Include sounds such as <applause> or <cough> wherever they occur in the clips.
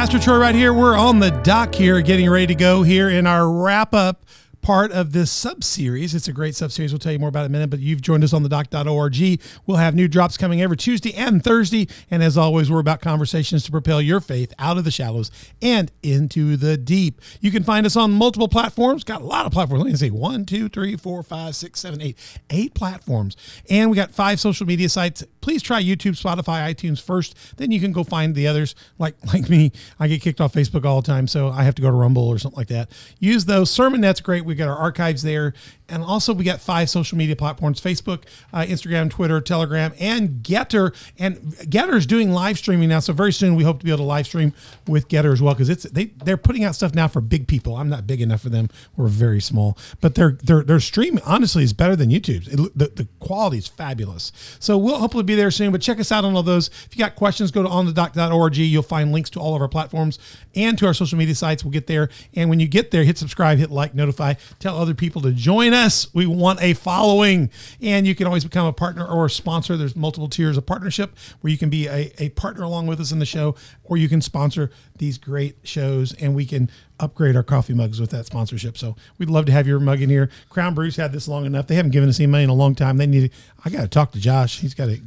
Pastor Troy right here. We're on the dock here, getting ready to go here in our wrap up part of this sub series. It's a great sub series. We'll tell you more about it in a minute, but you've joined us on the doc.org. We'll have new drops coming every Tuesday and Thursday. And as always, we're about conversations to propel your faith out of the shallows and into the deep. You can find us on multiple platforms. Got a lot of platforms. Let me say one, two, three, four, five, six, seven, eight, eight platforms. And we got five social media sites. Please try YouTube, Spotify, iTunes first. Then you can go find the others. Like <laughs> like me, I get kicked off Facebook all the time, so I have to go to Rumble or something like that. Use those. Sermon Net's great. We got our archives there. And also, we got five social media platforms Facebook, uh, Instagram, Twitter, Telegram, and Gettr. And Gettr is doing live streaming now. So, very soon, we hope to be able to live stream with Gettr as well because it's they, they're putting out stuff now for big people. I'm not big enough for them. We're very small. But their, their, their streaming, honestly, is better than YouTube's. It, the, the quality is fabulous. So, we'll hopefully be there soon. But check us out on all those. If you got questions, go to onthedoc.org. You'll find links to all of our platforms and to our social media sites. We'll get there. And when you get there, hit subscribe, hit like, notify, tell other people to join us. We want a following. And you can always become a partner or a sponsor. There's multiple tiers of partnership where you can be a, a partner along with us in the show, or you can sponsor these great shows and we can upgrade our coffee mugs with that sponsorship. So we'd love to have your mug in here. Crown Brews had this long enough. They haven't given us any money in a long time. They need. To, I got to talk to Josh. He's got to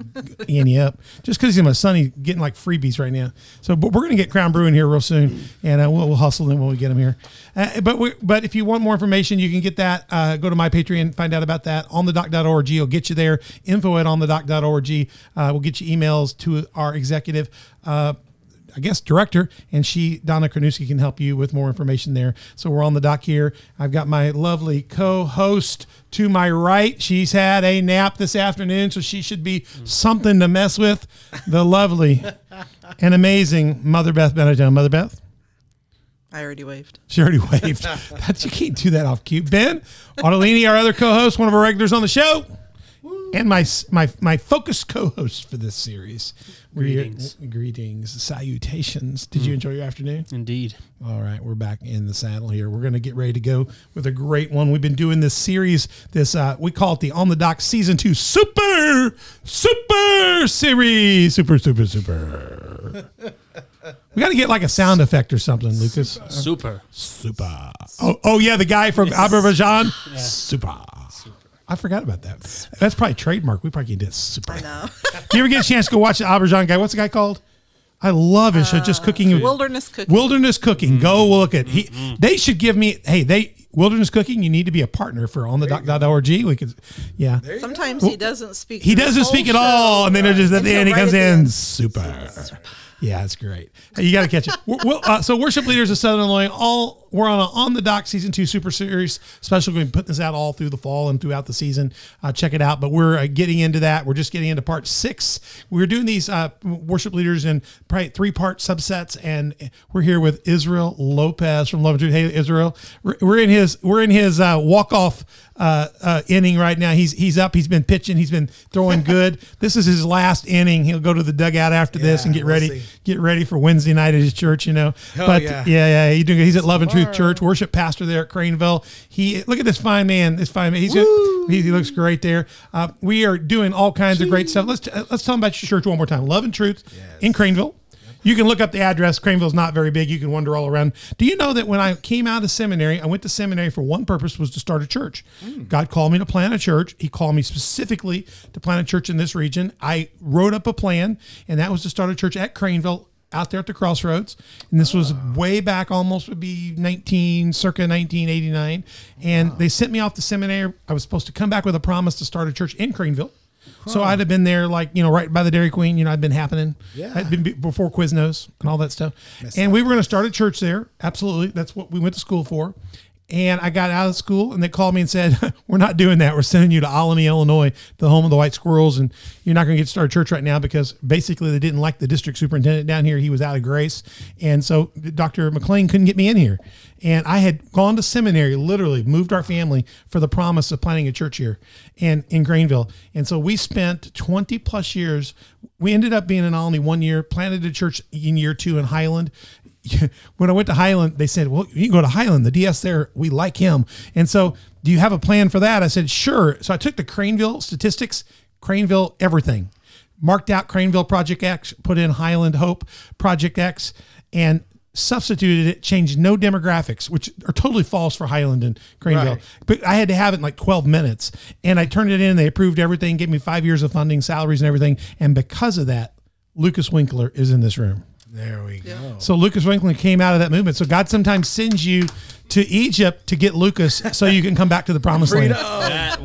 <laughs> ante up just because he's my son. He's getting like freebies right now. So, but we're going to get Crown Brew in here real soon, and uh, we'll, we'll, hustle them when we get them here. Uh, but we, but if you want more information, you can get that. Uh, go to my Patreon, find out about that on the doc.org. It'll get you there. Info at on the doc.org. Uh, we'll get you emails to our executive. I guess director, and she Donna Karnowski can help you with more information there. So we're on the dock here. I've got my lovely co-host to my right. She's had a nap this afternoon, so she should be something to mess with. The lovely and amazing Mother Beth Benedone. Mother Beth. I already waved. She already waved. <laughs> That's you can't do that off cue. Ben Ottolini, our other co-host, one of our regulars on the show and my my my focus <laughs> co-host for this series. Greetings, we're, greetings, salutations. Did mm. you enjoy your afternoon? Indeed. All right, we're back in the saddle here. We're going to get ready to go with a great one. We've been doing this series. This uh, we call it the On the Dock Season Two Super Super Series. Super Super Super. We got to get like a sound effect or something, Lucas. Super. Super. Oh, oh yeah, the guy from Azerbaijan. Yeah. Super. I forgot about that. That's probably trademark. We probably can do super. I know. <laughs> you ever get a chance to go watch the Azerbaijan guy? What's the guy called? I love his show. Just uh, cooking. Wilderness cooking. Wilderness cooking. Mm-hmm. Go look at he. Mm-hmm. They should give me. Hey, they wilderness cooking. You need to be a partner for on the doc.org. We could. Yeah. Sometimes he doesn't speak. He doesn't speak at all, and then right. just at the end he comes in super. super. Yeah, it's great. Hey, You got to catch it. We're, uh, so, worship leaders of Southern Illinois, all we're on a, on the dock season two super series special. We've been putting this out all through the fall and throughout the season. Uh, check it out. But we're uh, getting into that. We're just getting into part six. We're doing these uh, worship leaders in probably three part subsets, and we're here with Israel Lopez from Love and Truth. Hey, Israel, we're in his we're in his uh, walk off uh, uh, inning right now. He's he's up. He's been pitching. He's been throwing <laughs> good. this is his last inning. He'll go to the dugout after yeah, this and get we'll ready. See. Get ready for Wednesday night at his church. You know. Oh, but yeah, yeah, yeah he's doing. He's at Love and Truth Church, worship pastor there at Crainville. He look at this fine man. This fine man. He's he, he, looks great there. Uh, we are doing all kinds Jeez. of great stuff. Let's let's tell him about your church one more time. Love and Truth yes. in Crainville. You can look up the address. Crainville's not very big. You can wander all around. Do you know that when I came out of seminary, I went to seminary for one purpose was to start a church. Mm. God called me to plant a church. He called me specifically to plant a church in this region. I wrote up a plan, and that was to start a church at Crainville out there at the crossroads and this was way back almost would be 19 circa 1989 and wow. they sent me off to seminary i was supposed to come back with a promise to start a church in crainville so I'd have been there, like you know, right by the Dairy Queen. You know, I'd been happening. Yeah. I'd been before Quiznos and all that stuff. and we were going to start a church there. Absolutely, that's what we went to school for. And I got out of school, and they called me and said, <laughs> "We're not doing that. We're sending you to Olney, Illinois, the home of the white squirrels, and you're not going to get to start church right now because basically they didn't like the district superintendent down here. He was out of grace, and so Dr. McLean couldn't get me in here. And I had gone to seminary, literally moved our family for the promise of planting a church here and in Crainville. And so we spent 20 plus years. We ended up being in Olney one year, planted a church in year two in Highland. <laughs> when I went to Highland, they said, Well, you can go to Highland. The DS there, we like him. And so, do you have a plan for that? I said, Sure. So I took the Crainville statistics, Crainville everything, marked out Crainville Project X, put in Highland Hope Project X, and substituted it, changed no demographics, which are totally false for Highland and Crainville. Right. But I had to have it in like 12 minutes. And I turned it in. They approved everything, gave me five years of funding, salaries, and everything. And because of that, Lucas Winkler is in this room. There we go. So Lucas Winkler came out of that movement. So God sometimes sends you to Egypt to get Lucas so you can come back to the promised land.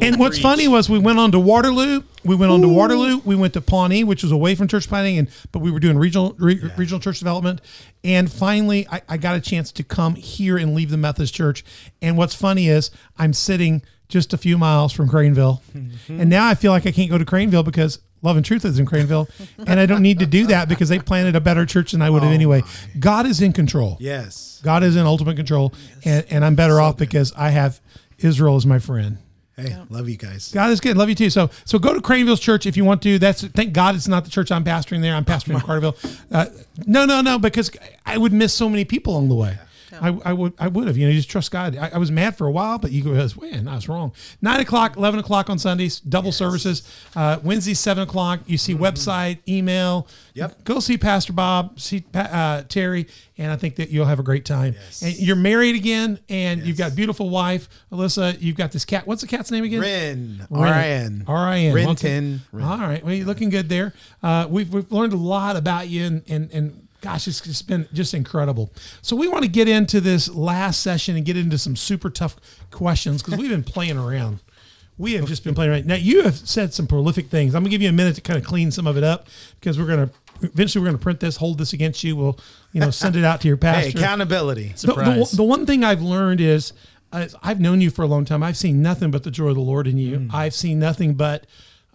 And what's preach. funny was we went on to Waterloo. We went on to Waterloo. We went to Pawnee, which was away from church planting, and but we were doing regional re, regional church development. And finally, I, I got a chance to come here and leave the Methodist Church. And what's funny is I'm sitting just a few miles from Crainville, mm-hmm. and now I feel like I can't go to Crainville because Love and Truth is in Crainville, and I don't need to do that because they planted a better church than I would have anyway. God is in control. Yes. God is in ultimate control, and, and I'm better off because I have Israel as my friend. Hey, love you guys. God is good. Love you too. So so go to Crainville's church if you want to. That's thank God it's not the church I'm pastoring there. I'm pastoring in <laughs> Carterville. Uh, no, no, no, because I would miss so many people along the way. I, I would I would have you know you just trust God. I, I was mad for a while, but you go man I was wrong. Nine o'clock, eleven o'clock on Sundays, double services. Uh, Wednesday seven o'clock. You see website, email. Yep. Go see Pastor Bob, see uh, Terry, and I think that you'll have a great time. And you're married again, and you've got a beautiful wife, Alyssa. You've got this cat. What's the cat's name again? Rin. R-I-N. R-I-N. Renton. Rin. All right. Well, you're looking good there. Uh, we've, we've learned a lot about you and, and, and gosh, it's just been just incredible. So we want to get into this last session and get into some super tough questions because we've been <laughs> playing around. We have just been playing around. Now you have said some prolific things. I'm gonna give you a minute to kind of clean some of it up because we're gonna eventually we're gonna print this, hold this against you. We'll you know send it out to your <laughs> Hey, pastor. accountability. The- the, Surprise. the one thing I've learned is uh, I've known you for a long time. I've seen nothing but the joy of the Lord in you. I've seen nothing but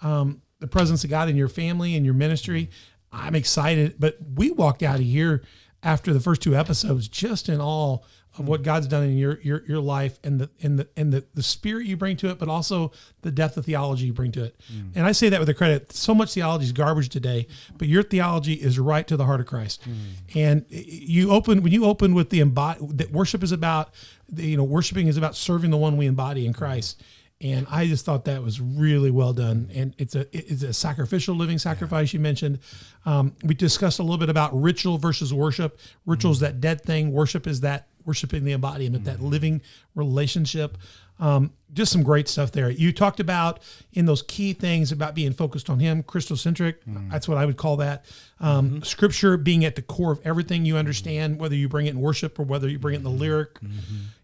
um, the presence of God in your family and your ministry. I'm excited, but we walked out of here after the first two episodes just in awe of what God's done in your your your life and the and the and the, the spirit you bring to it, but also the depth of theology you bring to it. Mm. And I say that with a credit. So much theology is garbage today, but your theology is right to the heart of Christ. Mm. And you open when you open with the embody that worship is about. You know, worshiping is about serving the one we embody in Christ. And I just thought that was really well done. And it's a it's a sacrificial living sacrifice you mentioned. Um, we discussed a little bit about ritual versus worship. Ritual is that dead thing. Worship is that worshiping the embodiment, that living relationship. Um, just some great stuff there. You talked about in those key things about being focused on Him, Christocentric. That's what I would call that. Um, Scripture being at the core of everything you understand, whether you bring it in worship or whether you bring it in the lyric,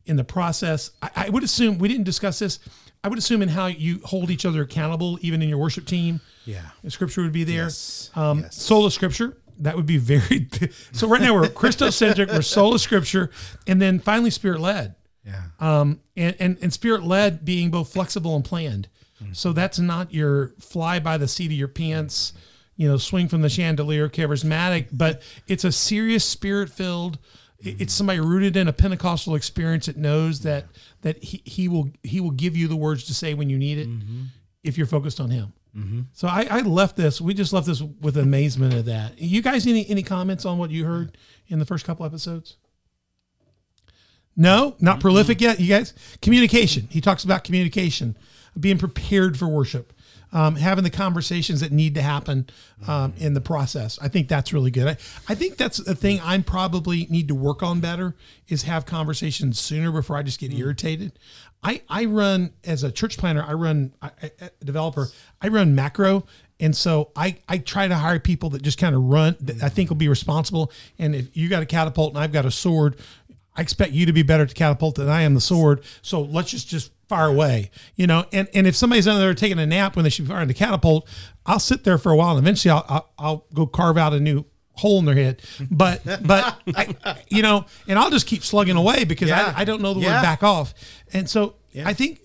in the process. I, I would assume we didn't discuss this. I would assume in how you hold each other accountable, even in your worship team. Yeah. The Scripture would be there. Yes. Um, Yes. Sola Scripture. That would be very. <laughs> so right now we're Christocentric, we're sola Scripture, and then finally Spirit led Yeah. um, and, and, and spirit led being both flexible and planned. Mm-hmm. So that's not your fly by the seat of your pants, you know, swing from the chandelier charismatic, but it's a serious spirit filled. It's mm-hmm. somebody rooted in a Pentecostal experience that knows that that he, he will he will give you the words to say when you need it mm-hmm. if you're focused on him. Mm-hmm. So I, I left this. We just left this with amazement at that. You guys, any any comments on what you heard in the first couple episodes? No, not prolific yet. You guys, communication. He talks about communication, being prepared for worship, um, having the conversations that need to happen um, in the process. I think that's really good. I, I think that's a thing I probably need to work on better is have conversations sooner before I just get irritated. I, I run as a church planner. I run I, I, a developer. I run macro. And so I, I try to hire people that just kind of run that I think will be responsible. And if you got a catapult and I've got a sword, I expect you to be better at the catapult than I am the sword. So let's just just fire away, you know. And and if somebody's under there taking a nap when they should be firing the catapult, I'll sit there for a while and eventually I'll I'll, I'll go carve out a new hole in their head. But but I, you know, and I'll just keep slugging away because Yeah. I, I don't know the Yeah. word back off. And so I think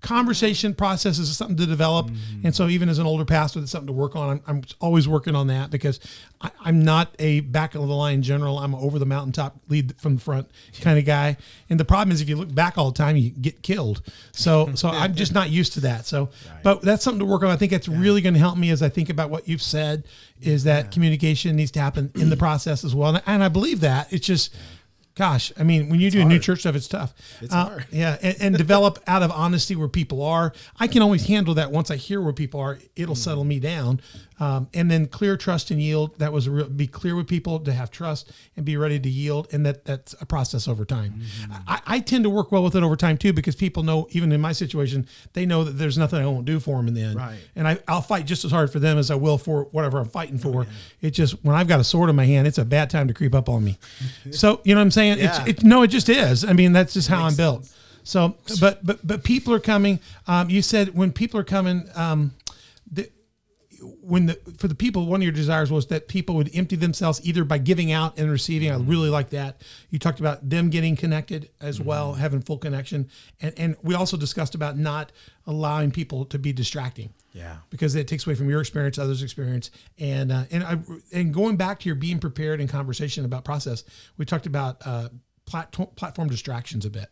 conversation processes is something to develop. Mm-hmm. and so even as an older pastor that's something to work on. I'm, I'm always working on that because I, i'm not a back of the line general. I'm over the mountaintop lead from the front kind of guy. And the problem is if you look back all the time you get killed. So so <laughs> i'm just not used to that. So but that's something to work on. I think that's really going to help me as i think about what you've said is that communication needs to happen in the <clears throat> process as well. And, and i believe that. It's just gosh, I mean, when you do new church stuff, it's tough. It's Uh, hard. Yeah, and, and <laughs> develop out of honesty where people are. I can always handle that once I hear where people are. It'll Mm. settle me down. Um, and then clear trust and yield. That was a real, be clear with people to have trust and be ready to yield. And that that's a process over time. Mm-hmm. I, I tend to work well with it over time too because people know, even in my situation, they know that there's nothing I won't do for them in the end. Right. And I, I'll fight just as hard for them as I will for whatever I'm fighting Oh, for. It just when I've got a sword in my hand, it's a bad time to creep up on me. <laughs> so you know what I'm saying? Yeah. It's it, no, it just is. I mean, that's just how I'm built. So, but but but people are coming. Um, you said when people are coming, um, the, when the for the people, one of your desires was that people would empty themselves either by giving out and receiving. I really like that. You talked about them getting connected as well, having full connection, and and we also discussed about not allowing people to be distracting Yeah. because it takes away from your experience, others' experience, and uh, and I and going back to your being prepared and conversation about process, we talked about uh, plat- platform distractions a bit,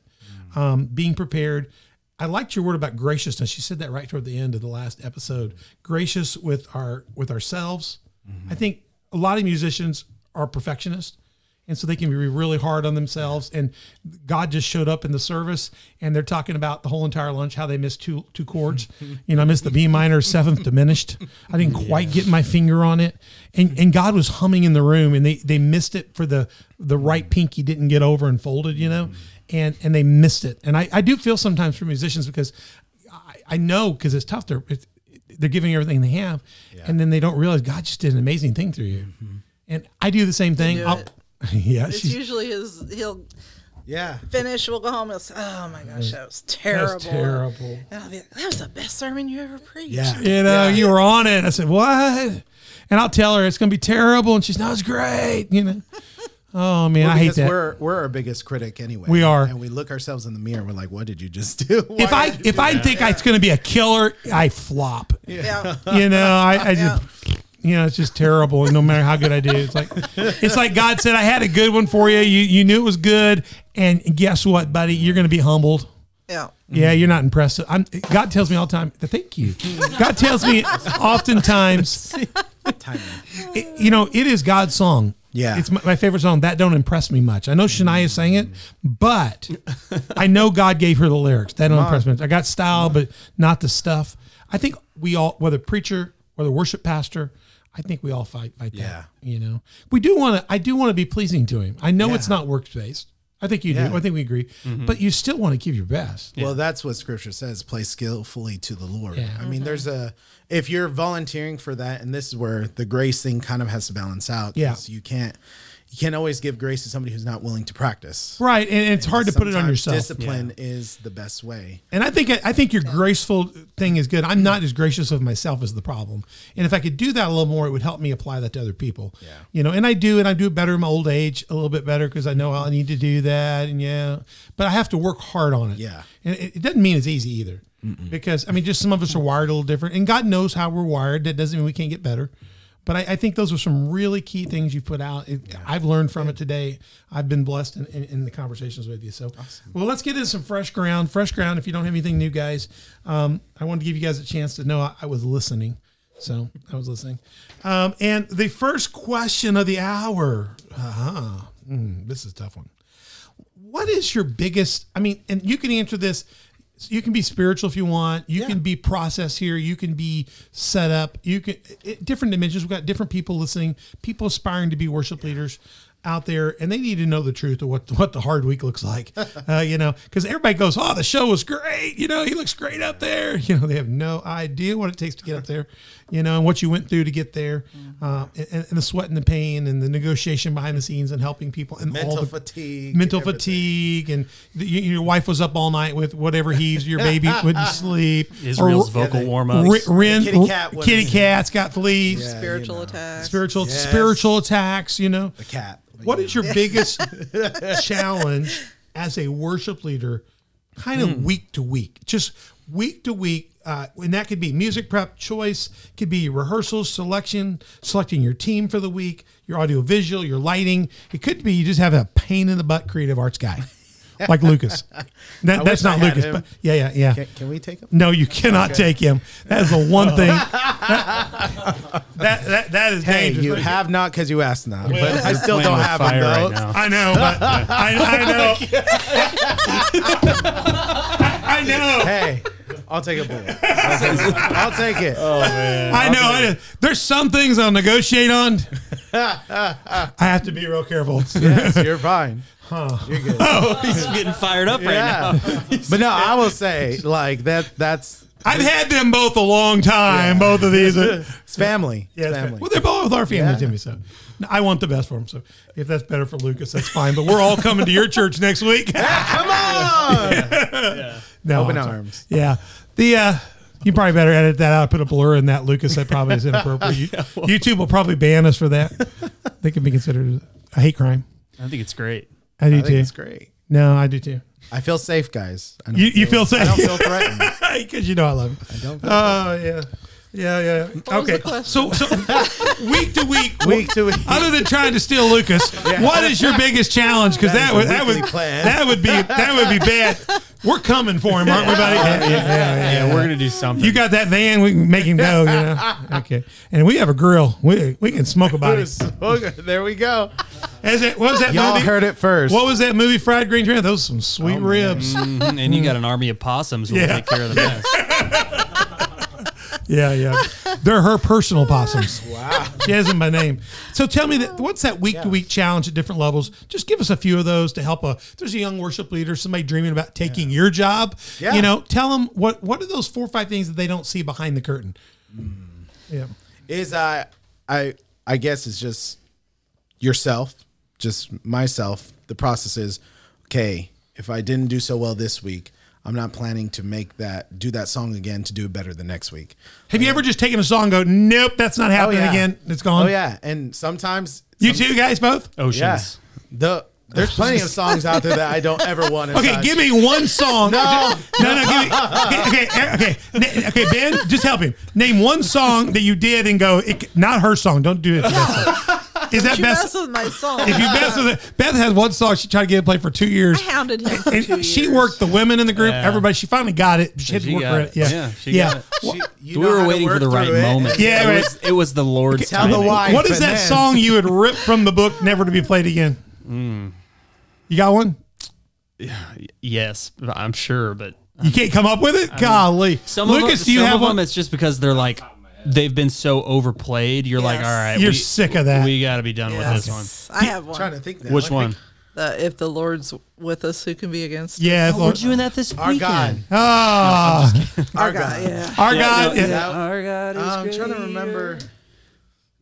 um, being prepared. I liked your word about graciousness. You said that right toward the end of the last episode. Gracious with our with ourselves. Mm-hmm. I think a lot of musicians are perfectionists. And so they can be really hard on themselves. And God just showed up in the service, and they're talking about the whole entire lunch how they missed two two chords. You know, I missed the B minor seventh diminished. I didn't <laughs> quite get my finger on it, and and God was humming in the room, and they they missed it for the the right pinky didn't get over and folded. You know, mm-hmm. And and they missed it. And I I do feel sometimes for musicians because I, I know because it's tough. They're it's, they're giving everything they have, and then they don't realize God just did an amazing thing through you. Mm-hmm. And I do the same thing. do I'll- it. <laughs> yeah, It's usually his. He'll Yeah. finish. We'll go home. He'll say, "Oh my gosh, that was terrible." that's terrible. And I'll be like, "That was the best sermon you ever preached." Yeah. You know, you were on it. I said, what? And I'll tell her it's going to be terrible. And she's, no, it's great. You know, oh man, I hate that. we're we're our biggest critic anyway. We are. and we look ourselves in the mirror. and We're like, "What did you just <laughs> do?" if I if I think it's going to be a killer, I flop. Yeah. You know, I, I just, you know, it's just terrible. And No matter how good I do, it's like, it's like God said, I had a good one for you. You you knew it was good, and guess what, buddy? You're going to be humbled. Yeah. Yeah, you're not impressed. I'm, God tells me all the time. Thank you. God tells me <laughs> oftentimes, <laughs> it- you know, it is God's song. Yeah. it's my, my favorite song. That don't impress me much. I know Shania sang it, but <laughs> I know God gave her the lyrics. That don't impress me. I got style, but not the stuff. I think we all, whether preacher, whether worship pastor, I think we all fight fight Yeah. that. You know, we do want to. I do want to be pleasing to Him. I know it's not works based. I think you Yeah. do. I think we agree. Mm-hmm. But you still want to give your best. Well, that's what Scripture says: play skillfully to the Lord. Yeah. I mean, there's a if you're volunteering for that, and this is where the grace thing kind of has to balance out. Yeah. 'cause you can't you can't always give grace to somebody who's not willing to practice. Right, and it's hard to put it on Sometimes yourself. Discipline is the best way. And I think I think your graceful thing is good. I'm not as gracious of myself as the problem. And if I could do that a little more, it would help me apply that to other people. Yeah. You know, and I do, and I do it better in my old age, a little bit better because I know I need to do that. And yeah, but I have to work hard on it. Yeah. And it, it doesn't mean it's easy either. Because I mean, just some of us are wired a little different, and God knows how we're wired. That doesn't mean we can't get better. But I, I think those are some really key things you put out. It, I've learned from it today. I've been blessed in, in, in the conversations with you. So, well, let's get into some fresh ground. Fresh ground. If you don't have anything new, guys, um, I wanted to give you guys a chance to know I, I was listening. So I was listening. Um, and the first question of the hour. Uh-huh. Mm, this is a tough one. What is your biggest? I mean, and you can answer this. You can be spiritual if you want. You can be process here. You can be set up. You can it, different dimensions. We've got different people listening. People aspiring to be worship leaders out there, and they need to know the truth of what what the hard week looks like. <laughs> uh, you know, because everybody goes, "Oh, the show was great." You know, he looks great up there. <laughs> You know, they have no idea what it takes to get up there. You know, and what you went through to get there, uh, and, and the sweat and the pain and the negotiation behind the scenes and helping people and Mental all the, fatigue. mental everything. fatigue, and the, your wife was up all night with whatever he's Your baby <laughs> wouldn't sleep. Israel's Or- vocal they- warm Ri- ups. Rin- kitty cat kitty cat's got fleas. Yeah, Spiritual you know. attacks. Spiritual Yes. spiritual attacks. You know The cat. What is your biggest <laughs> challenge as a worship leader, kind of week to week, just week to week? Uh, and that could be music prep choice, could be rehearsals, selection, selecting your team for the week, your audio visual, your lighting. It could be you just have a pain in the butt creative arts guy. <laughs> like Lucas. That, that's not Lucas, him. but yeah, yeah, yeah. Can, can we take him? No, you cannot take him. That is the one thing. <laughs> <laughs> that, that that is Hey, dangerous. you But- have not because you asked not. But I still don't have him fire though. right. I know, but I, I know. I know. Hey, I'll take a bullet. I'll take it. Oh man. I know. I know. There's some things I'll negotiate on. I have to be real careful. Yes, you're fine. You're good. <laughs> He's getting fired up right now. <laughs> but no, I will say like that. That's I've had them both a long time. Both of these. Are, <laughs> it's family. yeah, It's it's- family. well, they're both with our family, Yeah. Timmy. So I want the best for them. So if that's better for Lucas, that's fine. But we're all coming to your church next week. Come on. no, Open I'm sorry. arms. Yeah. The uh you probably better edit that out. Put a blur in that, Lucas. That probably is inappropriate. You, YouTube will probably ban us for that. They could be considered a hate crime. I think it's great. I do I too. it's great. No, I do too. I feel safe, guys. I don't You, you feel safe? I don't feel threatened. <laughs> because you know I love you. I don't feel Oh yeah, yeah, yeah. was okay. the question? So, so <laughs> week to week, week to week. other than trying to steal Lucas, <laughs> what is your biggest challenge? Because That that, is a would that would plan. that would be that would be bad. We're coming for him, aren't we, buddy? Yeah, yeah, yeah, Yeah, we're gonna do something. You got that van? We can make him go. You know? <laughs> Okay. And we have a grill. We we can smoke a body. There we go. Is it? What was that Y'all movie? heard it first. What was that movie? Fried green Tran. Those some sweet ribs. Mhm, and you got an army of possums who will take care of the mess. Yeah, yeah. <laughs> They're her personal possums. Wow. She has them by name. So tell me that what's that week to week challenge at different levels? Just give us a few of those to help a there's a young worship leader, somebody dreaming about taking your job. Yeah. You know, tell them what what are those four or five things that they don't see behind the curtain? Hmm. Yeah. is I I I guess it's just yourself, just myself. The process is okay. If I didn't do so well this week, I'm not planning to make that do that song again to do it better the next week. Have you ever just taken a song and go, Nope, that's not oh, happening again. It's gone. Oh yeah, and sometimes You some- two guys both? Oceans. Yeah, the there's plenty of songs out there that I don't ever want to. Okay, touch. give me one song. <laughs> No. no, no. Give me, okay, okay, okay, Na- okay. Ben, just help him. Name one song that you did and go. It, not her song. Don't do it. To. Is that You mess best? with my song. If you mess with it, Beth has one song she tried to get it played for two years. I hounded him for And two she years. worked the women in the group, Yeah. everybody. She finally got it. She had to She work got for it. it. Yeah, Yeah, she yeah. got it. She- you we know were to waiting for work the right through it. moment. Yeah, it right. was, it was the Lord's Tell the timing. wife. What is and that then- song you would rip from the book, never to be played again? Hmm. You got one? Yes, I'm sure, but You can't come up with it? Golly, some Lucas, of them, do you some have of one? them, it's just because they're like they've been so overplayed. You're like, Yes. all right, You're we, sick of that. We got to be done with this one. I have one. trying to think. Now. Which one? The, if the Lord's with us, who can be against? us? yeah, Oh, we're doing that this Our God. weekend. Ah, our God. Yeah. our Yeah, God. no, yeah. Our God is I'm trying to greater. remember.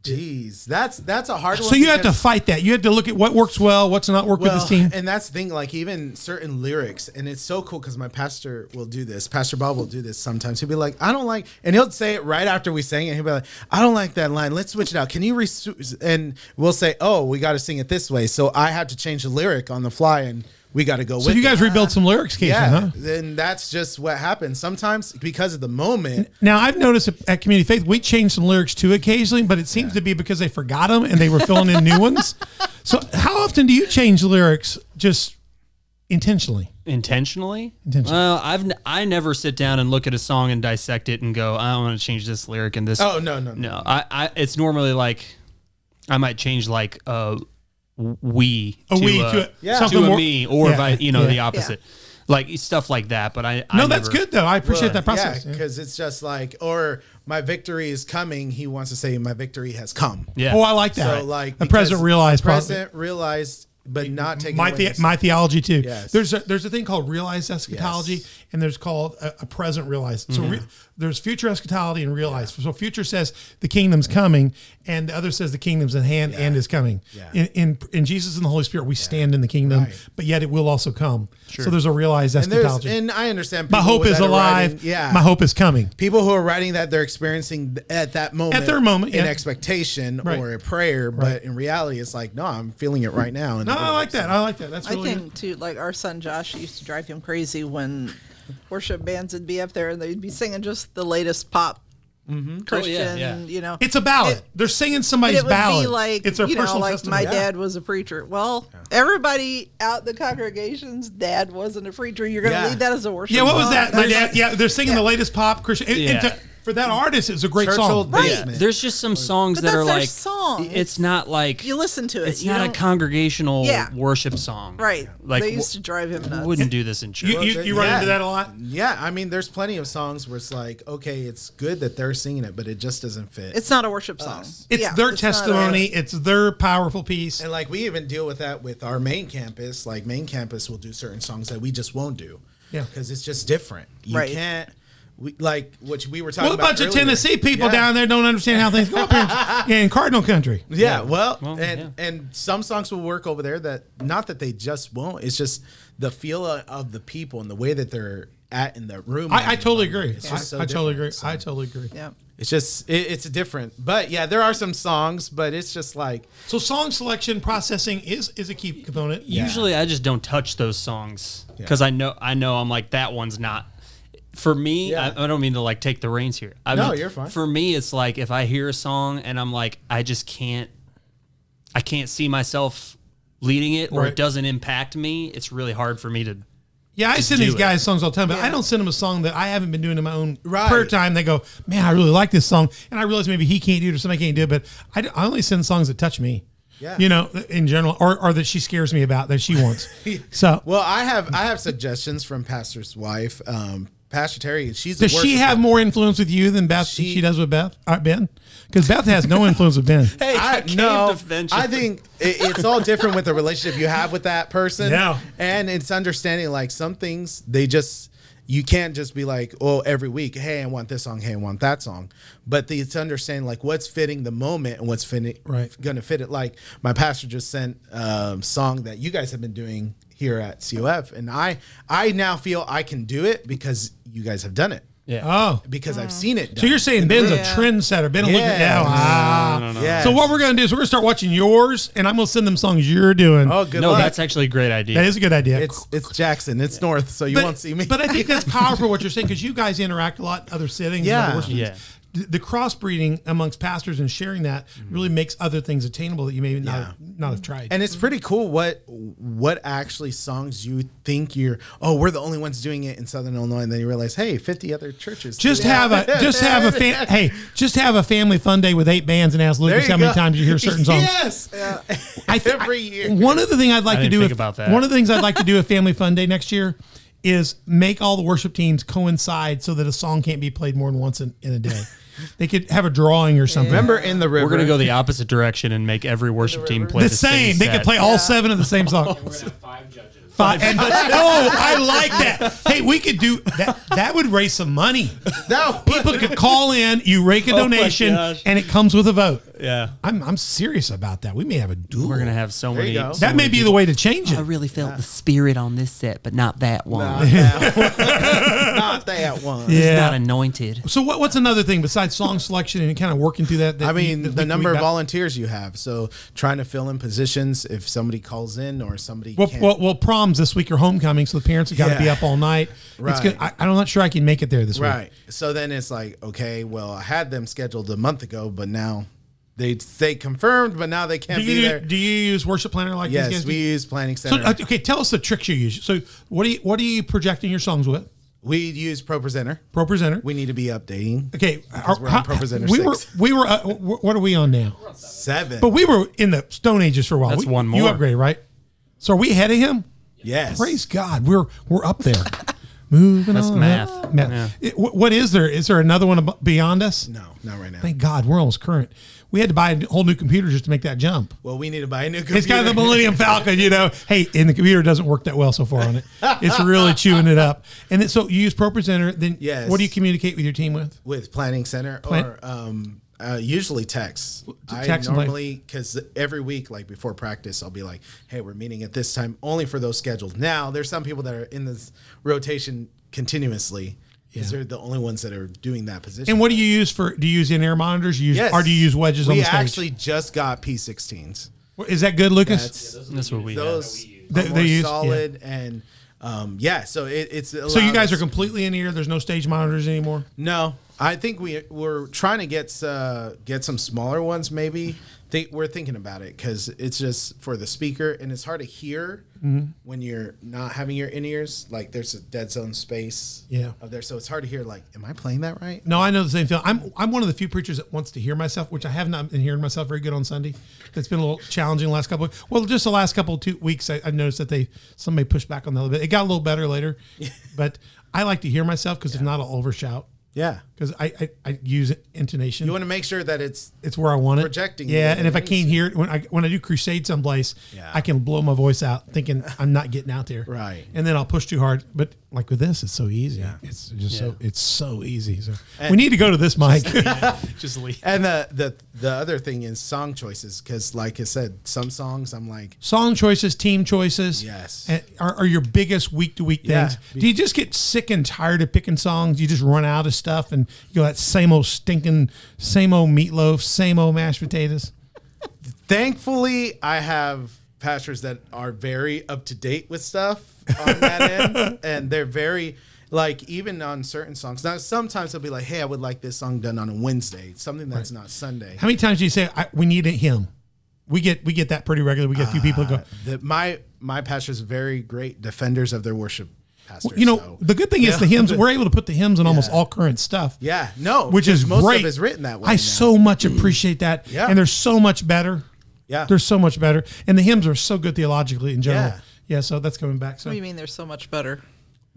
Jeez, that's that's a hard one. So you have to fight that. You have to look at what works well, what's not work with this team. and that's the thing. Like even certain lyrics, and it's so cool because my pastor will do this. Pastor Bob will do this sometimes. He'll be like, "I don't like," and he'll say it right after we sing it. He'll be like, "I don't like that line. Let's switch it out. Can you?" Re-? And we'll say, "Oh, we got to sing it this way." So I have to change the lyric on the fly, and we got to go with. So you guys it. rebuild some lyrics occasionally, yeah. huh? Then that's just what happens sometimes because of the moment. Now I've noticed at- at Community Faith we change some lyrics too occasionally, but it seems to be because they forgot them and they were filling in new ones. <laughs> So how often do you change lyrics just intentionally? Intentionally? Intentionally. Well, I've n- I never sit down and look at a song and dissect it and go, I want to change this lyric and this. Oh no no no. no, I, I it's normally like I might change like uh we A to we a, to uh, a- Yeah. something to a more- me or Yeah, vi- you know yeah. the opposite, like stuff like that. But I, I No, that's never- good though. I appreciate that process. Yeah, Yeah. because it's just like, or my victory is coming. He wants to say, my victory has come. Yeah. Oh, I like that. So like the present because realized. the present realized, but not taking my, away the, my theology too. Yes. There's a, there's a thing called realized eschatology, Yes. And there's called a, a present realized. So Mm-hmm. re, there's future eschatology and realized. So future says the kingdom's coming, and the other says the kingdom's in hand and is coming. Yeah. In, in in Jesus and the Holy Spirit, we stand in the kingdom, Right. but yet it will also come. So there's a realized and eschatology. and I understand. my hope is alive. writing- yeah, My hope is coming. people who are writing that they're experiencing at that moment, at their moment, in yeah. expectation Right. or a prayer, but in reality, it's like, no, I'm feeling it right now. And No, I like that. I like that. That's I really good. think too, like our son Josh used to drive him crazy when worship bands would be up there and they'd be singing just the latest pop mm-hmm. oh, Christian, yeah. you know. It's a ballad. It- They're singing somebody's it would ballad. be like it's a you know, personal like testimony. my dad was a preacher. Well, everybody out the congregation's dad wasn't a preacher. You're going to Yeah. lead that as a worship. yeah, what was that? My dad, yeah, they're singing the latest pop Christian. and- and Yeah. To- for that artist, it's a great Church song. Right. basement. There's just some songs But that that's are their like song. It's not like You listen to it. It's you not a don't- congregational Yeah. worship song, Right. Like they used to drive him nuts. wouldn't do this in church. You, you, you run Yeah. into that a lot. Yeah, I mean, there's plenty of songs where it's like, okay, it's good that they're singing it, but it just doesn't fit. It's not a worship song. It's Yeah, their it's not a- testimony. it's their powerful piece. and like we even deal with that with our main campus. Like main campus will do certain songs that we just won't do. Yeah. because it's just different. You Right. can't. We like what we were talking Well, a about. bunch of. Tennessee people Yeah. down there don't understand how things go up here in, in Cardinal Country. Yeah, well, Well, and yeah. and some songs will work over there that not that they just won't. It's just the feel of, of the people and the way that they're at in the room. I, I totally agree. It's I, just so I totally agree. so I totally agree. Yeah. It's just it, it's different, but yeah, there are some songs, but it's just like So song selection processing is is a key component. Usually, I just don't touch those songs because I know I know I'm like that one's not. For me, Yeah. I, I don't mean to like take the reins here. I No, mean, you're fine. For me, it's like if I hear a song and I'm like, I just can't, I can't see myself leading it, or Right. it doesn't impact me. It's really hard for me to. Yeah, I send do these it. guys songs all the time, but I don't send them a song that I haven't been doing in my own Right. prayer time. They go, "Man, I really like this song," and I realize maybe he can't do it or somebody can't do it. But I only send songs that touch me. Yeah. you know, in general, or, or that she scares me about that she wants. <laughs> So, well, I have I have suggestions from Pastor's wife, um, Pastor Terry. She's a does she have more influence with you than Beth? She- She, does with Beth, uh, Ben, because Beth has no influence with Ben. <laughs> Hey, I, came no. I think it, it's all different with the relationship you have with that person. Yeah. and it's understanding like some things they just you can't just be like, oh, every week, hey, I want this song, hey, I want that song. But the, it's understanding like what's fitting the moment and what's fitting, Right. going to fit it. Like my pastor just sent a song that you guys have been doing here at COF, and I I now feel I can do it because you guys have done it. Yeah. Oh, Because I've seen it. so done. you're saying Ben's Yeah. a trendsetter? Ben, will look at Yeah. yeah, ah. Yes. So what we're gonna do is we're gonna start watching yours, and I'm gonna send them songs you're doing. Oh, good no, luck. that's actually a great idea. that is a good idea. it's it's Jackson. It's north, so you but, won't see me. But I think that's powerful <laughs> what you're saying because you guys interact a lot in other settings. Yeah. and other worship Yeah. things. The, the crossbreeding amongst pastors and sharing that mm-hmm. really makes other things attainable that you may not, Yeah. not have tried. And it's pretty cool what what actually songs you think you're oh we're the only ones doing it in Southern Illinois and then you realize hey 50 other churches just do have that. a <laughs> just have a fa- hey just have a family fun day with eight bands and ask Lucas you how many go. times you hear certain songs. yes <laughs> I <laughs> think every year One of the things I'd like to do think if- about that. One of the things I'd like to do at Family Fun Day next year is make all the worship teams coincide so that a song can't be played more than once in, in a day. They could have a drawing or something. remember in the river We're gonna go the opposite direction and make every worship team play the, the, same. They set. could play all seven of the same song. <laughs> We're gonna have five judges. Five. And, oh, I like that. Hey, we could do that. That would raise some money. no People could call in, you rake a Oh my donation, gosh. and it comes with a vote. Yeah, I'm, I'm serious about that. We may have a duel. we're gonna have so There you many. go. so that may many be the way to change it. I really felt the spirit on this set, but not that one. not that one. <laughs> Not that one It's Yeah. not anointed. So what, what's another thing besides song selection and kind of working through that? that I you- mean, that the we- number of got- volunteers you have. So trying to fill in positions if somebody calls in or somebody Well, can't. well, well, proms this week are homecoming, so the parents have got to be Yeah. up all night. It's Right. good. I, I'm not sure I can make it there this week. Right. So then it's like, okay, well, I had them scheduled a month ago, but now they say confirmed, but now they can't Do be you there. do you use worship planner like these yes, we do? use Planning So Center. uh, okay, tell us the tricks you use. So what do you what are you projecting your songs with? we use Pro Presenter. Pro presenter. We need to be updating. okay, Because we're on Pro Presenter we were we were uh, what are we on now? Seven. But we were in the Stone Ages for a while. That's We- one You more. upgraded, right? So are we ahead of him? yes. Praise God, we're we're up there. Moving That's on. math. Math. Yeah. It- wh- what is there? Is there another one ab- beyond us? No, not right now. Thank God, we're almost current. We had to buy a whole new computer just to make that jump. well, we need to buy a new computer. It's kind of the Millennium Falcon, you know. Hey, and the computer doesn't work that well so far on it. It's really <laughs> chewing it up. And then, so you use ProPresenter. Then, Yes. what do you communicate with your team with? with Planning Center Plan- or um, uh, usually text. I text and like- normally because every week, like before practice, I'll be like, "Hey, we're meeting at this time only for those scheduled." Now, there's some people that are in this rotation continuously. Because they're the only ones that are doing that position. And what do you use for? Do you use in-ear monitors? You use, Yes. or do you use wedges we on the stage? actually just got P16s. is that good, Lucas? That's That's what we. those They- are they more use- yeah. solid and um, yeah, so it, it's So you guys are completely in ear. There's no stage monitors anymore. no. I think we we're trying to get uh, get some smaller ones. Maybe think we're thinking about it because it's just for the speaker and it's hard to hear Mm-hmm. when you're not having your in ears. Like there's a dead zone space. Yeah. Up there, so it's hard to hear. Like, am I playing that right? No, I know the same feeling. I'm I'm one of the few preachers that wants to hear myself, which I have not been hearing myself very good on Sunday. That's been a little challenging the last couple. Of, well, just the last couple of two weeks, I, I noticed that they somebody pushed back on that a little bit. It got a little better later, <laughs> but I like to hear myself because if not, I'll overshout Yeah. Because I, I I use intonation. You want to make sure that it's it's where I want it. projecting Yeah, and if I can't hear it when I when I do crusade someplace, Yeah. I can blow my voice out, thinking I'm not getting out there. Right. And then I'll push too hard. But like with this, it's so easy. Yeah. It's just so it's so easy. So we need to go to this mic. <laughs> Just leave. And the the the other thing is song choices because, like I said, some songs I'm like, Song choices, team choices. Yes. Eh, are, are your biggest week to week Yeah. things. Do you just get sick and tired of picking songs? You just run out of stuff and you go that same old stinking, same old meatloaf, same old mashed potatoes. thankfully, I have pastors that are very up to date with stuff on that end, <laughs> and they're very like even on certain songs. Now, sometimes they'll be like, "Hey, I would like this song done on a Wednesday, something that's not Sunday." How many times do you say I, we need a hymn? We get we get that pretty regularly. We get a few people that go. The, my my pastors very great defenders of their worship. Pastors, You know, so- the good thing is the hymns. <laughs> We're able to put the hymns in almost all current stuff. yeah, no, which is most great. of it's written that way. I now. so much appreciate that. Yeah. and they're so much better. yeah, They're so much better, and the hymns are so good theologically in general. Yeah. Yeah, so that's coming back. So What do you mean they're so much better?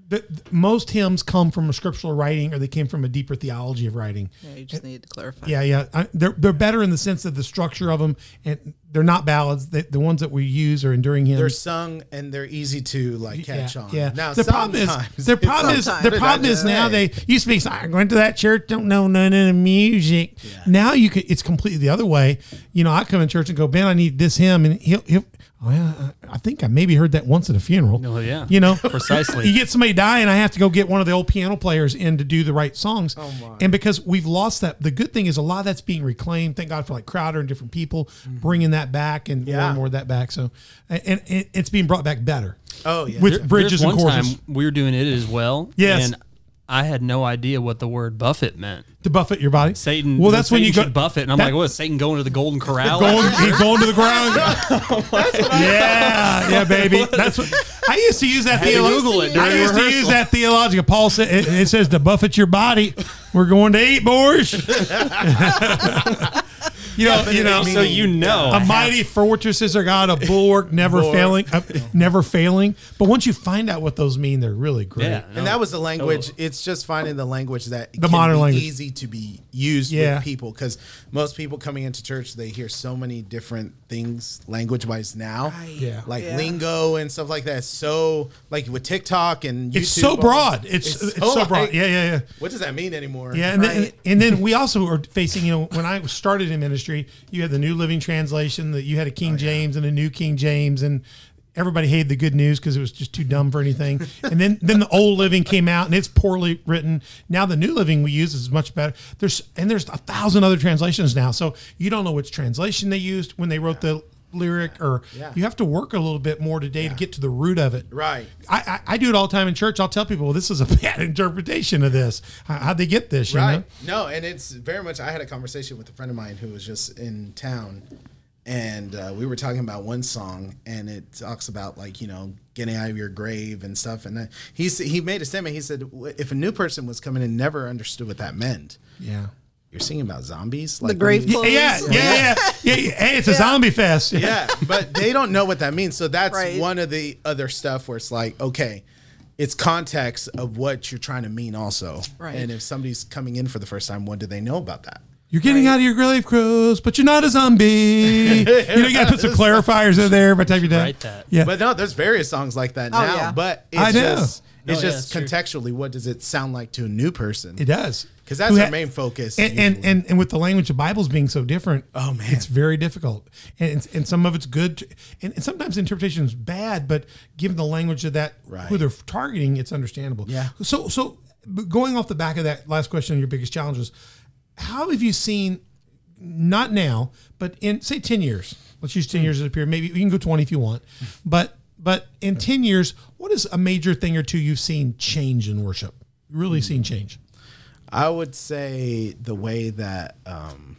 The, the- most hymns come from a scriptural writing, or they came from a deeper theology of writing. Yeah, you just need to clarify. Yeah, yeah, I, they're they're better in the sense of the structure of them, and they're not ballads. They, the ones that we use are enduring hymns. they're sung and they're easy to like catch yeah, on. Yeah. Now, the problem is sometimes their problem is Sometimes. their problem is now they used to be I went to that church don't know none of the music. Yeah. Now you could it's completely the other way. You know, I come in church and go, Ben, I need this hymn, and he'll, he'll well, I think I maybe heard that once at a funeral. Oh, yeah. you know, <laughs> Precisely. You get somebody dying, I have to go get one of the old piano players in to do the right songs. Oh, my. And because we've lost that, the good thing is a lot of that's being reclaimed. Thank God for like Crowder and different people bringing that back and more Mm-hmm. And more of that back. So, and, and it's being brought back better Oh yeah, with There- bridges and one choruses time we were doing it as well. Yes. And I had no idea what the word buffet meant. to buffet your body. Satan. Well, that's when Satan you go should buffet, and I'm that- like, what? Satan going to the Golden Corral? <laughs> He's going to the ground. <laughs> yeah, yeah, baby. <laughs> That's what I used to use that. theolo- Google it I used to use that theological. Paul said it, it says to buffet your body. We're going to eat, boys. You know, you know. so you know. a mighty fortress is our God, a <laughs> bulwark, never Bulwark. failing, uh, <laughs> never failing. But once you find out what those mean, they're really great. Yeah. and that was the language. It's just finding the language that The can modern be language. easy to be used Yeah. with people because most people coming into church they hear so many different things language wise now, Yeah. like Yeah. lingo and stuff like that. So like with TikTok and YouTube, It's so broad. It's it's, so, broad. like, Yeah, yeah, yeah. What does that mean anymore? Yeah, and, then, and then we also are facing, you know, when I started in ministry, you had the New Living Translation, that you had a King oh, James and a New King James, and everybody hated the Good News because it was just too dumb for anything. <laughs> and then then the Old Living came out, and it's poorly written. Now the New Living we use is much better. There's and there's a thousand other translations now, so you don't know which translation they used when they wrote the lyric, or Yeah. you have to work a little bit more today to get to the root of it. Right. I, I, I do it all the time in church. I'll tell people, well, this is a <laughs> bad interpretation of this. How, how'd they get this? You Right. know? No, and it's very much. I had a conversation with a friend of mine who was just in town, and uh, we were talking about one song, and it talks about like you know getting out of your grave and stuff. And then he he made a statement. He said, if a new person was coming and never understood what that meant, Yeah. You're singing about zombies, like The grave you- clothes. Yeah, yeah, yeah, yeah, yeah. Hey, it's a zombie fest. yeah, <laughs> but they don't know what that means. So that's Right. one of the other stuff where it's like, okay, it's context of what you're trying to mean, also. Right. And if somebody's coming in for the first time, what do they know about that? You're getting out of your grave clothes, but you're not a zombie. <laughs> you know, you got to put some clarifiers in there by the time you're done. Write that. Yeah. But no, there's various songs like that Oh, now. yeah. But it's I know. just No, it's oh, yeah, just it's true. contextually, what does it sound like to a new person? it does. Because that's our main focus. And, and and and with the language of Bibles being so different, Oh, man. it's very difficult. And and some of it's good, to- and, and sometimes interpretation is bad. But given the language of that who they're targeting, it's understandable. Yeah. So so going off the back of that last question, your biggest challenges, how have you seen? Not now, but in say ten years. Let's use ten hmm. years as a period. Maybe you can go twenty if you want, but But in 10 years, what is a major thing or two you've seen change in worship? Really hmm. seen change? I would say the way that um,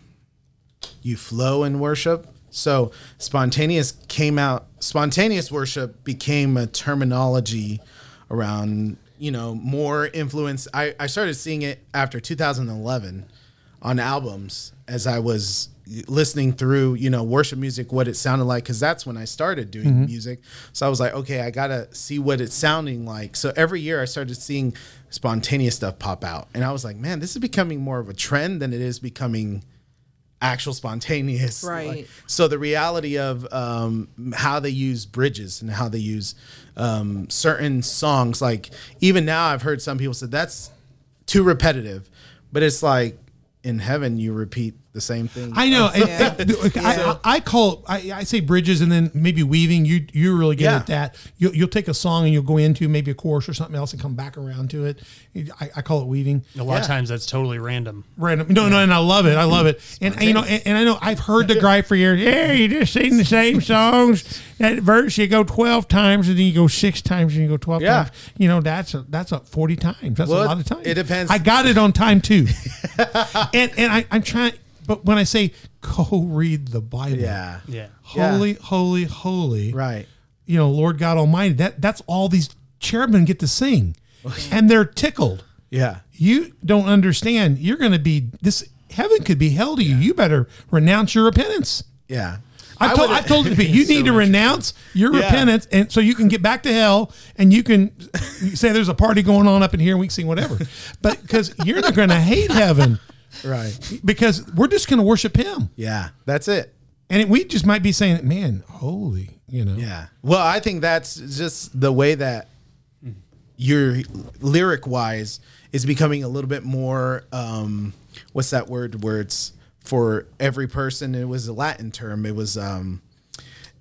you flow in worship. So spontaneous came out. Spontaneous worship became a terminology around you know more influence. I, I started seeing it after 2011 on albums as I was listening through you know worship music what it sounded like because that's when I started doing music. So I was like, okay, I gotta see what it's sounding like. So every year I started seeing spontaneous stuff pop out, and I was like, man, this is becoming more of a trend than it is becoming actual spontaneous. <laughs> Right. Like, so the reality of um, how they use bridges and how they use um, certain songs, like even now, I've heard some people say that's too repetitive, but it's like in heaven you repeat the same thing. I know. and- and- I, I, I call I, I say bridges and then maybe weaving. You you're really good Yeah. at that. You'll, you'll take a song and you'll go into maybe a chorus or something else and come back around to it. I, I call it weaving. A lot of times that's totally random. Random. No, no, and I love it. I love it. And, and, you know, and, and I know I've heard the gripe for years. Yeah, you just sing the same songs. That verse you go twelve times and then you go six times and you go twelve Yeah. times. You know, that's a, that's a forty times. That's Well, a lot of times. it depends. I got it on time too. <laughs> and and I, I'm trying. But when I say go read the Bible, yeah. Yeah. holy, holy, holy, Right. you know, Lord God Almighty. That that's all these cherubim get to sing, <laughs> and they're tickled Yeah. you don't understand. You're going to be this. Heaven could be hell to you. You better renounce your repentance. Yeah. I've told, would- I've told people you <laughs> need so to renounce your Yeah. repentance, and so you can get back to hell, and you can <laughs> say there's a party going on up in here, and we can sing whatever. But because you're not going to hate heaven, Right. because we're just going to worship Him, Yeah. That's it. and it, we just might be saying, "Man, holy," you know. Yeah. Well, I think that's just the way that your lyric wise is becoming a little bit more um what's that word where it's for every person it was a latin term it was um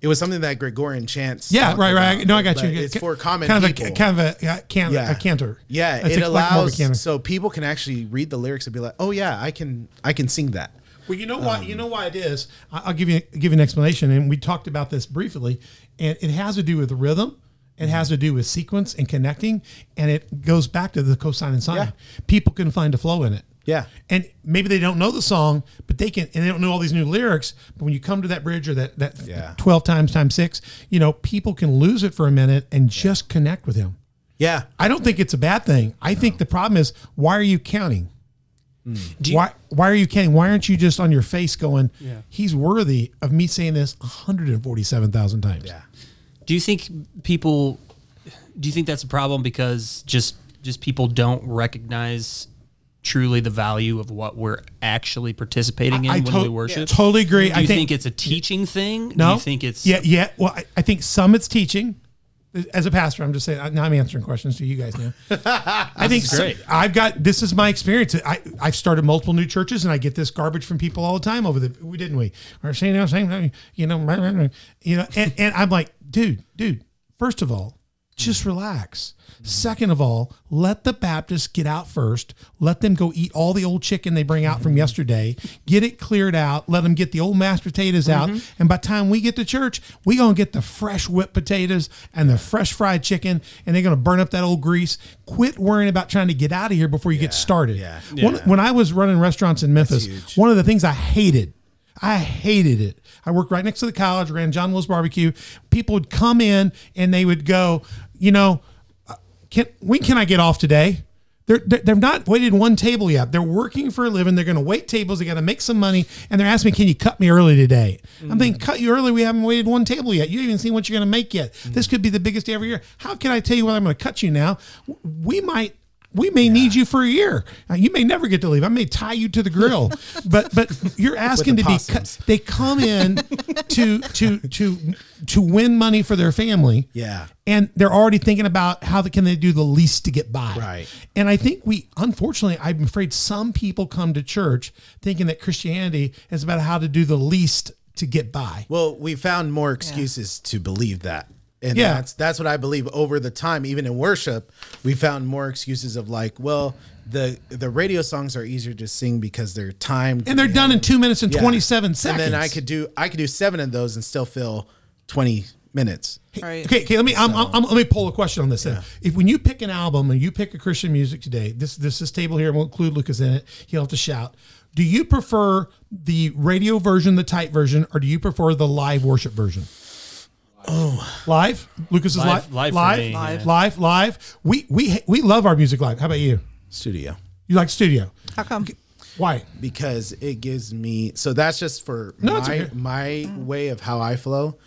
it was something that gregorian chants Yeah, right, right. about, No, I got you. it's for common kind people of a kind of a can, Yeah. a cantor. yeah it like- like allows cantor. so people can actually read the lyrics and be like oh yeah i can i can sing that Well, you know why? you um, know why it is. I'll give you give you an explanation, and we talked about this briefly. And it has to do with rhythm. It mm-hmm. has to do with sequence and connecting, and it goes back to the cosine and sine. Yeah. People can find a flow in it. Yeah. and maybe they don't know the song, but they can, and they don't know all these new lyrics. But when you come to that bridge or that that Yeah. twelve times times six, you know, people can lose it for a minute and just connect with him. yeah I don't think it's a bad thing. I think the problem is why are you counting? Hmm. Do you- why why are you counting? Why aren't you just on your face going, Yeah. he's worthy of me saying this 147,000 times? yeah Do you think people? Do you think that's a problem because just just people don't recognize truly the value of what we're actually participating in I when to- we worship? totally agree. Do I you think, think, it's a teaching thing? no. Do you think it's yeah, yeah. Well, I, I think some it's teaching. As a pastor, I'm just saying. Now I'm answering questions to you guys now. <laughs> I think is great. some- I've got this is my experience. I I've started multiple new churches, and I get this garbage from people all the time. Over the we didn't we? Or saying you know, saying you know, you know, and, and I'm like, dude, dude. First of all, just relax. Second of all, let the Baptists get out first. Let them go eat all the old chicken they bring out from mm-hmm. yesterday. Get it cleared out. Let them get the old mashed potatoes out. Mm-hmm. And by the time we get to church, we gonna get the fresh whipped potatoes and the fresh fried chicken, and they're gonna burn up that old grease. Quit worrying about trying to get out of here before you get started. yeah. One- when I was running restaurants in Memphis, one of the things I hated I hated it. I worked right next to the college, ran John Will's barbecue. People would come in and they would go, you know, uh, can when can I get off today? They're, they're, they've not waited one table yet. They're working for a living. They're going to wait tables. They got to make some money. And they're asking me, can you cut me early today? I'm thinking, cut you early. We haven't waited one table yet. You haven't even seen what you're going to make yet. This could be the biggest day of your year. How can I tell you whether I'm going to cut you now? We might we may need you for a year. Uh, you may never get to leave. I may tie you to the grill, <laughs> but but you're asking the to be possums. cut. They come in to to to to win money for their family. Yeah. and they're already thinking about how they, can they do the least to get by. Right. And I think we, unfortunately, I'm afraid some people come to church thinking that Christianity is about how to do the least to get by. Well, we found more excuses to believe that. And Yeah. that's that's what I believe over the time, even in worship, we found more excuses of like, well, the the radio songs are easier to sing because they're timed And they're done in two minutes and Yeah. 27 seconds. And then I could do I could do seven of those and still fill 20 minutes. Right. Okay, okay. Let me I'm, I'm, let me pull a question on this. Then, if when you pick an album and you pick a Christian music today, this this this table here won't include Lucas in it. He'll have to shout. Do you prefer the radio version, the tight version, or do you prefer the live worship version? Oh, live. Lucas is Live- live. live for live, me, live, yeah. live, live. We we we love our music live. How about you? Studio. You like studio? How come? Why? because it gives me so that's just for No, it's my okay. my way of how I flow.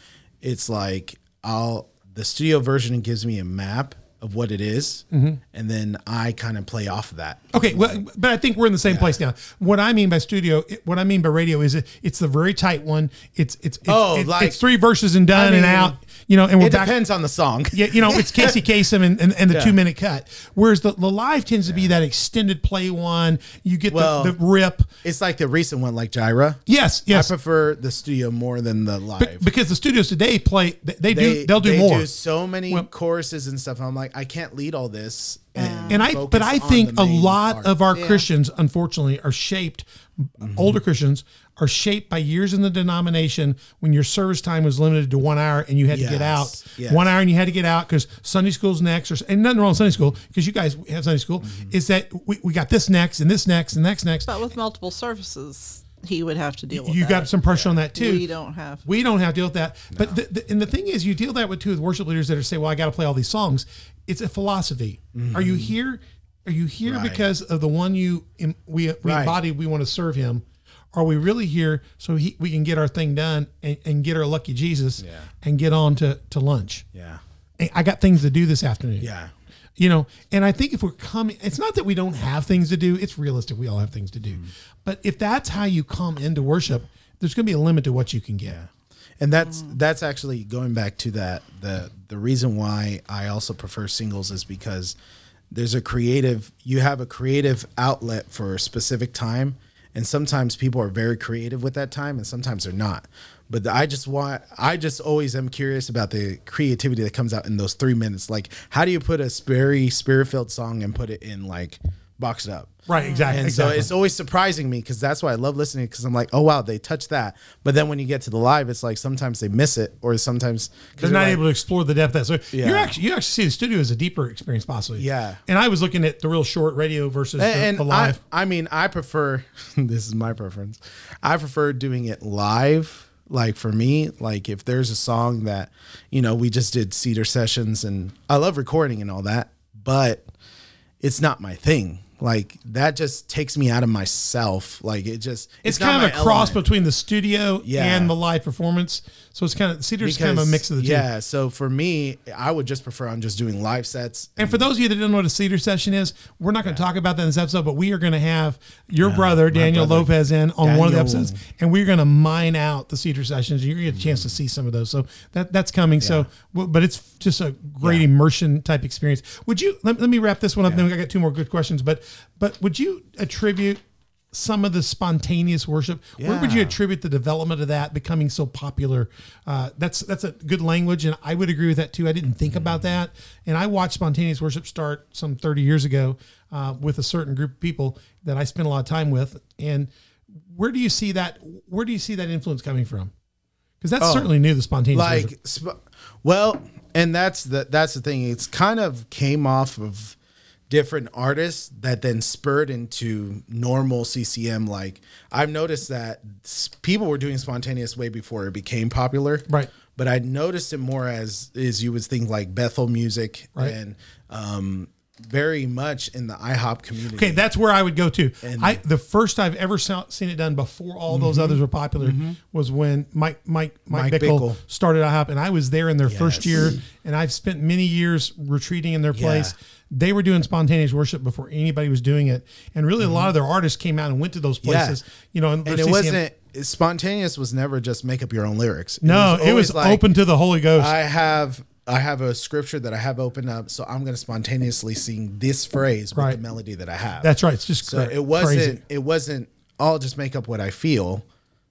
It's like I'll the studio version gives me a map of what it is, Mm-hmm. And then I kind of play off of that. Okay, well, but I think we're in the same place now. What I mean by studio, what I mean by radio is it, it's the very tight one. It's it's it's, Oh, it's, like- it's three verses and done I and out. You know, and we're It back. depends on the song. Yeah, you know, it's Casey <laughs> Kasem and, and, and the Yeah. two minute cut. Whereas the, the live tends to be that extended play one. You get Well, the, the rip. It's like the recent one, like Gyra. Yes, yes. I prefer the studio more than the live. Be- because the studios today play, they, they, do, they'll do they more. do so many Well- choruses and stuff. I'm like, I can't lead all this. And, and I, but I think a lot part. of our Yeah. Christians, unfortunately, are shaped. Mm-hmm. Older Christians are shaped by years in the denomination when your service time was limited to one hour and you had to get out Yes, yes. one hour and you had to get out because Sunday school's next, or and nothing wrong with Sunday school because you guys have Sunday school. Mm-hmm. Is that we, we got this next and this next and next next. But with multiple services, he would have to deal with You that. got some pressure on that too. We don't have. We don't have to deal with that. But the, the, and the thing is, you deal that with too with worship leaders that are say, "Well, I got to play all these songs." It's a philosophy. Are you here? Are you here Mm-hmm. Right. because of the one you em- we we Right. embody? We want to serve him. Are we really here so he, we can get our thing done and, and get our lucky Jesus Yeah. and get on to, to lunch? Yeah. I got things to do this afternoon. Yeah. You know, and I think if we're coming, it's not that we don't have things to do. It's realistic. We all have things to do. Mm-hmm. But if that's how you come into worship, there's going to be a limit to what you can get. and that's that's actually going back to that the the reason why I also prefer singles is because there's a creative you have a creative outlet for a specific time and sometimes people are very creative with that time and sometimes they're not but I just want I just always am curious about the creativity that comes out in those 3 minutes like how do you put a very spirit-filled song and put it in like box it up Right, exactly. and exactly. so it's always surprising me because that's why I love listening because I'm like, oh wow, they touched that. But then when you get to the live, it's like sometimes they miss it, or sometimes they're not like- able to explore the depth of that. So Yeah. you're actually you actually see the studio as a deeper experience, possibly. Yeah. And I was looking at the real short radio versus the, And, the live. I, I mean, I prefer. <laughs> this is my preference. I prefer doing it live. Like for me, like if there's a song that you know we just did cedar sessions, and I love recording and all that, but it's not my thing. Like that just takes me out of myself. Like it just it's, not kind of a cross element. between the studio Yeah. and the live performance. So it's kind of Cedar's kind of a mix of the two. Yeah, so for me, I would just prefer on just doing live sets. And for those of you that don't know what a cedar session is, we're not going to talk about that in this episode, but we are going to have your brother Daniel brother. Lopez in on one of the episodes, and we're going to mine out the cedar sessions. You're going to get a chance to mm. see some of those, so that that's coming. So, but it's just a great Yeah. immersion type experience. Would you let, let me wrap this one up? Then I got two more good questions, but but would you attribute some of the spontaneous worship? Where would you attribute the development of that becoming so popular? Uh, that's that's a good language, and I would agree with that too. I didn't think about that, and I watched spontaneous worship start some 30 years ago uh, with a certain group of people that I spent a lot of time with. And where do you see that? Where do you see that influence coming from? Because that's certainly new. The spontaneous like sp- well and that's the that's the thing it's kind of came off of different artists that then spurred into normal CCM like I've noticed that people were doing spontaneous way before it became popular Right. but I noticed it more as is you would think like Bethel music Right. and um very much in the IHOP community Okay, that's where I would go to. And- I the first I've ever seen it done before all those others were popular was when Mike Mike Mike, Mike Bickle, Bickle. started IHOP, and I was there in their first year, and I've spent many years retreating in their place. They were doing spontaneous worship before anybody was doing it, and really a lot of their artists came out and went to those Yeah. places. You know, and, and it CCM wasn't spontaneous was never just make up your own lyrics It No, it always was open to the Holy Ghost. I have I have a scripture that I have opened up, so I'm going to spontaneously sing this phrase with Right. the melody that I have. That's right. It's just so cra- it wasn't crazy. it wasn't I'll just make up what I feel,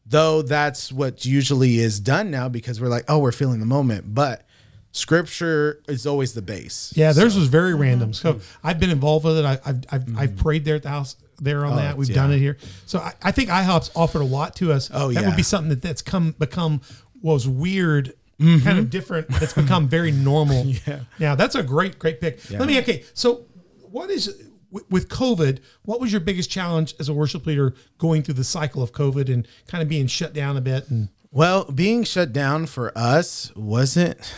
though that's what usually is done now because we're like, oh, we're feeling the moment, but scripture is always the base. Yeah, theirs was very mm-hmm. random. So mm-hmm. I've been involved with it. I, I've I've, mm-hmm. I've prayed there at the house there on oh, that. We've yeah. done it here. So I, I think IHOP's offered a lot to us. Oh, yeah. that would be something that that's come become was weird kind of different. That's become very normal. <laughs> Yeah. Yeah, that's a great, great pick. Let me okay. So, what is with- with COVID? What was your biggest challenge as a worship leader going through the cycle of COVID and kind of being shut down a bit? And Well, being shut down for us wasn't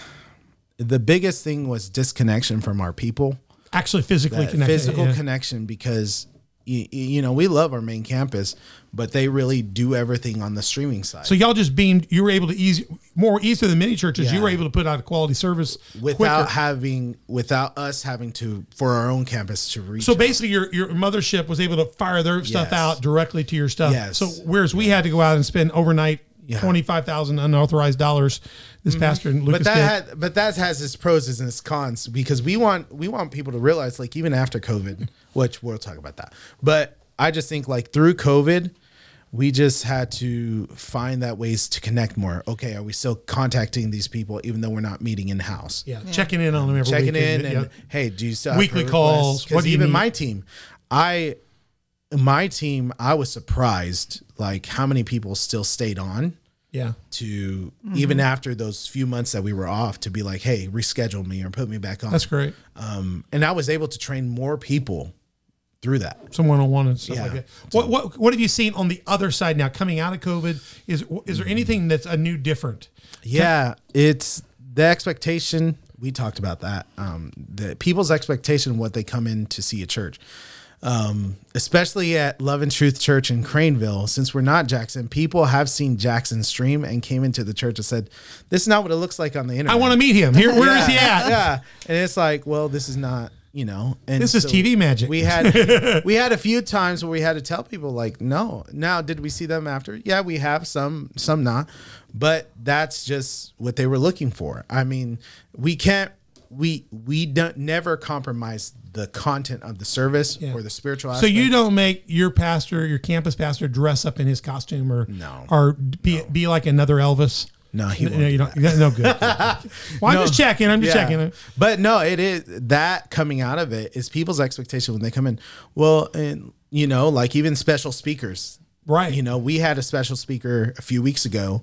the biggest thing was disconnection from our people. actually physically That connected. physical yeah. connection because you, you know we love our main campus, but they really do everything on the streaming side. So y'all just beamed. You were able to easy more easier than many churches. You were able to put out a quality service without quicker. having without us having to for our own campus to reach So out. basically, your your mothership was able to fire their stuff out directly to your stuff. Yes. So whereas we had to go out and spend overnight Yeah. twenty five thousand unauthorized dollars, this mm-hmm. pastor and Lucas but that had, but that has its pros and its cons because we want we want people to realize like even after COVID, which we'll talk about that. But I just think like through COVID, we just had to find that ways to connect more. Okay, are we still contacting these people even though we're not meeting in house? yeah, checking in on them every checking week in and yeah. hey, do you still have Weekly calls, what do you even need? my team, I my team, I was surprised like how many people still stayed on yeah. to Mm-hmm. even after those few months that we were off to be like, hey, reschedule me or put me back on. That's great. Um, and I was able to train more people through that. Some one on one and stuff Yeah. like that. What what what have you seen on the other side now? Coming out of COVID, is is there anything that's a new different? Yeah, it's the expectation. We talked about that. Um, the people's expectation what they come in to see a church, um, especially at Love and Truth Church in Crainville. Since we're not Jackson, people have seen Jackson stream and came into the church and said, "This is not what it looks like on the internet." I want to meet him. Here, where is he at? Yeah, and it's like, well, this is not, you know, and This is TV magic. We had <laughs> we had a few times where we had to tell people like, no. Now, did we see them after? Yeah, we have some, some not, but that's just what they were looking for. I mean, we can't. We we don't never compromise the content of the service Yeah. or the spiritual. Aspect. So you don't make your pastor, your campus pastor, dress up in his costume or No. or be be like another Elvis. No, he no, won't you don't. No good. <laughs> Well, I'm No. just checking. I'm just Yeah. checking. But no, it is that coming out of it is people's expectation when they come in. Well, and you know, like even special speakers. Right. You know, we had a special speaker a few weeks ago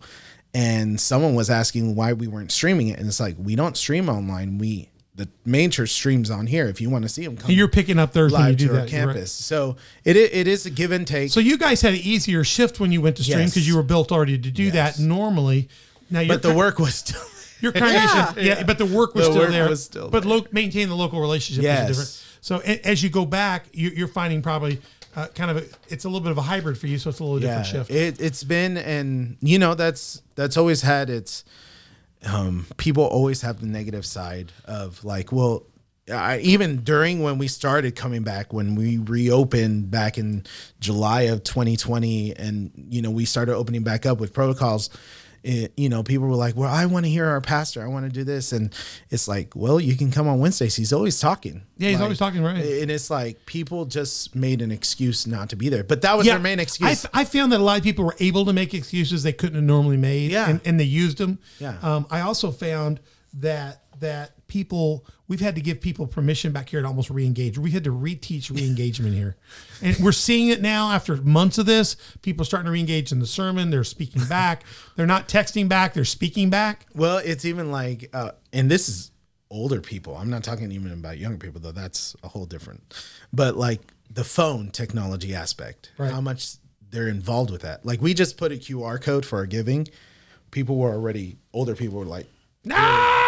and someone was asking why we weren't streaming it and it's like we don't stream online. We the main church streams on here. If you want to see them come You're picking up theirs when you live do to our that. You're right. campus. So it it is a give and take. So you guys had an easier shift when you went to stream Yes. because you were built already to do Yes. that normally. Now, your but the con- work was still <laughs> your congregation, yeah, Yeah. but the work was The still work there. was still but lo- maintain the local relationship Yes. is different. So a- as you go back, you, you're finding probably uh, kind of a, it's a little bit of a hybrid for you. So it's a little different shift. It, it's been, and you know, that's that's always had its. Um, people always have the negative side of like, well, I, even during when we started coming back, when we reopened back in July of 2020, and you know, we started opening back up with protocols. It, you know, people were like, "Well, I want to hear our pastor. I want to do this," and it's like, "Well, you can come on Wednesdays. He's always talking. Yeah, he's Like, always talking, right. And it's like people just made an excuse not to be there, but that was their main I, excuse. I found that a lot of people were able to make excuses they couldn't have normally made, Yeah. and, and they used them. Yeah. Um, I also found that that people we've had to give people permission back here to almost re-engage. We had to reteach re-engagement here, <laughs> and we're seeing it now after months of this. People are starting to re-engage in the sermon. They're speaking <laughs> back. they're not texting back. They're speaking back. Well, it's even like, uh, and this is older people. I'm not talking even about younger people, though. That's a whole different. But like the phone technology aspect, Right. how much they're involved with that. Like we just put a QR code for our giving. People were already older. People were like, No,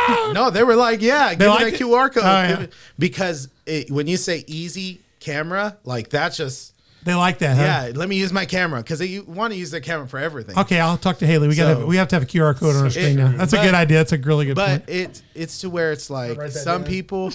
<laughs> no, they were like, yeah, give me liked that it? QR code Oh, yeah. It- because it, when you say easy camera, like that's just. they like that. Huh? Yeah, let me use my camera because they want to use their camera for everything. Okay, I'll talk to Haley. We got So- to we have to have a QR code on our screen It- now. That's a good idea. That's a really good but point. it it's to where it's like some down. people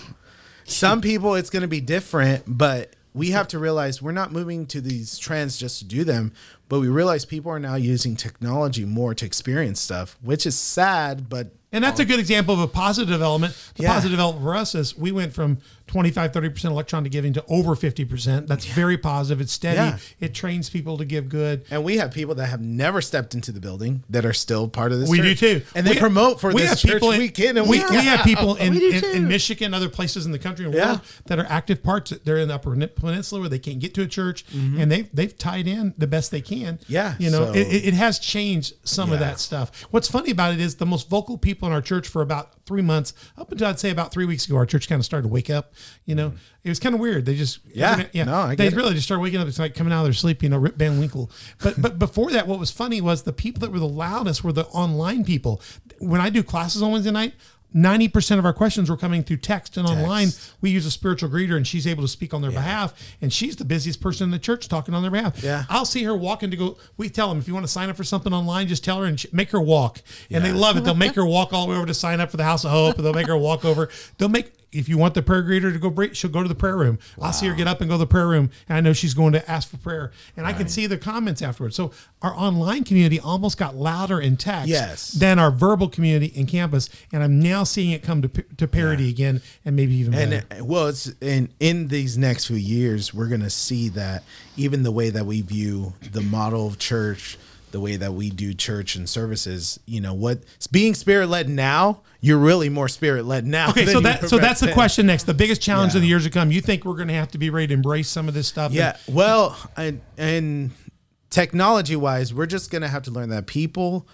some people it's going to be different but we have to realize we're not moving to these trends just to do them but we realize people are now using technology more to experience stuff which is sad but And that's a good example of a positive development. The Yeah. positive development for us is we went from 25, 30% electronic giving to over 50%. That's very positive. It's steady. Yeah. It trains people to give good. and we have people that have never stepped into the building that are still part of this We do too. and they We- promote for we this have church people in- week in and we, week we have people in, <laughs> We in, in Michigan, other places in the country and world Yeah. that are active parts. They're in the Upper Peninsula where they can't get to a church, and they've they've tied in the best they can. Mm-hmm. Yeah, you know, so- it, it it has changed some of that stuff. What's funny about it is the most vocal people in our church for about three months, up until I'd say about three weeks ago, our church kind of started to wake up. You know, it was kind of weird. They just Yeah. yeah, No, I they it. really just started waking up. It's like coming out of their sleep. You know, Rip Van Winkle. But but <laughs> before that, what was funny was the people that were the loudest were the online people. When I do classes on Wednesday night. 90% of our questions were coming through text and online. We use a spiritual greeter and she's able to speak on their behalf. And she's the busiest person in the church talking on their behalf. Yeah. I'll see her walking to go. We tell them if you want to sign up for something online, just tell her and make her walk. And they love it. They'll make her walk all the way over to sign up for the House of Hope. And they'll make her walk over. They'll make if you want the prayer greeter to go break, she'll go to the prayer room. I'll see her get up and go to the prayer room, and I know she's going to ask for prayer. And I can see the comments afterwards. So our online community almost got louder in text Yes. than our verbal community in campus. And I'm now seeing it come to to parity again, and maybe even and better. uh, well it's in in these next few years we're going to see that even the way that we view the model of church the way that we do church and services you know what being spirit led now you're really more spirit led now Okay, so that so that's the question next. The biggest challenge Yeah. of the years to come. You think we're going to have to be ready to embrace some of this stuff? yeah well and and technology wise we're just going to have to learn that people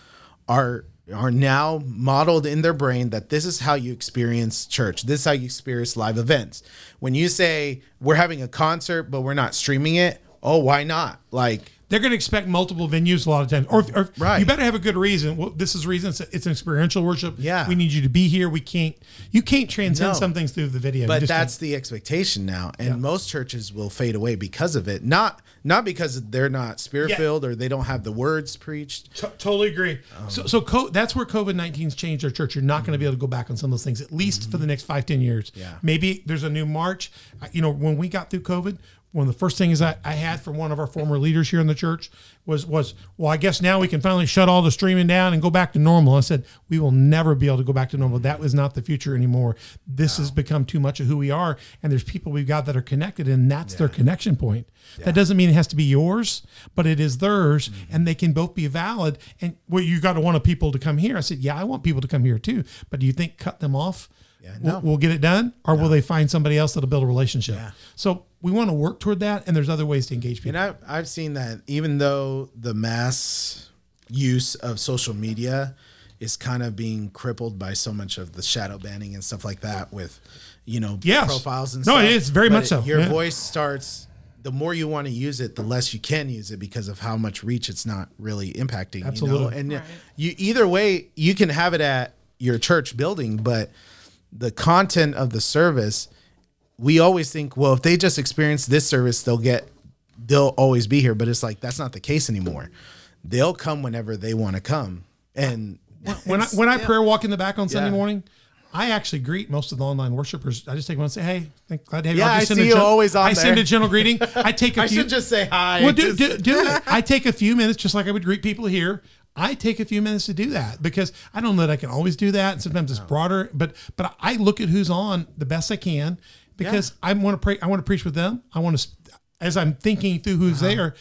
are are now modeled in their brain that this is how you experience church this is how you experience live events when you say we're having a concert but we're not streaming it oh why not like they're going to expect multiple venues a lot of times. Or, or Right. you better have a good reason. Well, this is reason. It's, it's an experiential worship. Yeah. we need you to be here. We can't. You can't transcend No. some things through the video. But that's can't. the expectation now and most churches will fade away because of it not not because they're not spirit filled or they don't have the words preached T- totally agree. Um, so, so co- that's where COVID 19's changed our church. You're not going to be able to go back on some of those things, at least for the mm-hmm. next five ten years. Yeah. Maybe there's a new March. You know, when we got through COVID, one of the first things I, I had from one of our former leaders here in the church was, was, well, I guess now we can finally shut all the streaming down and go back to normal. I said, we will never be able to go back to normal. That was not the future anymore. This has become too much of who we are. And there's people we've got that are connected, and that's their connection point. That doesn't mean it has to be yours, but it is theirs, Mm-hmm. and they can both be valid. And well, you got to want people to come here. I said, yeah, I want people to come here too. But do you think cut them off? Yeah, will, no. will get it done, or will they find somebody else that'll build a relationship? Yeah. So we want to work toward that, and there's other ways to engage people. and I've, I've seen that even though the mass use of social media is kind of being crippled by so much of the shadow banning and stuff like that with you know Yes. profiles and No, stuff it is very But much so. your Yeah. voice starts the more you want to use it the less you can use it because of how much reach it's not really impacting you know Absolutely. and Right. you either way you can have it at your church building but the content of the service we always think well if they just experience this service they'll get they'll always be here but it's like that's not the case anymore they'll come whenever they want to come and when I when I prayer walk in the back on Sunday Yeah. morning, I actually greet most of the online worshipers. I just take one and say, "Hey, thank, glad to have you." Yeah, I'll just I send a see you gen- always on I send a gentle greeting. I take <laughs> a i few. should just say hi Well, do, do, do <laughs> it. I take a few minutes, just like I would greet people here. I take a few minutes to do that because I don't know that I can always do that. And sometimes it's broader, but but I look at who's on the best I can because I want to pray. I want to preach with them. I want to, as I'm thinking through who's Uh-huh. there.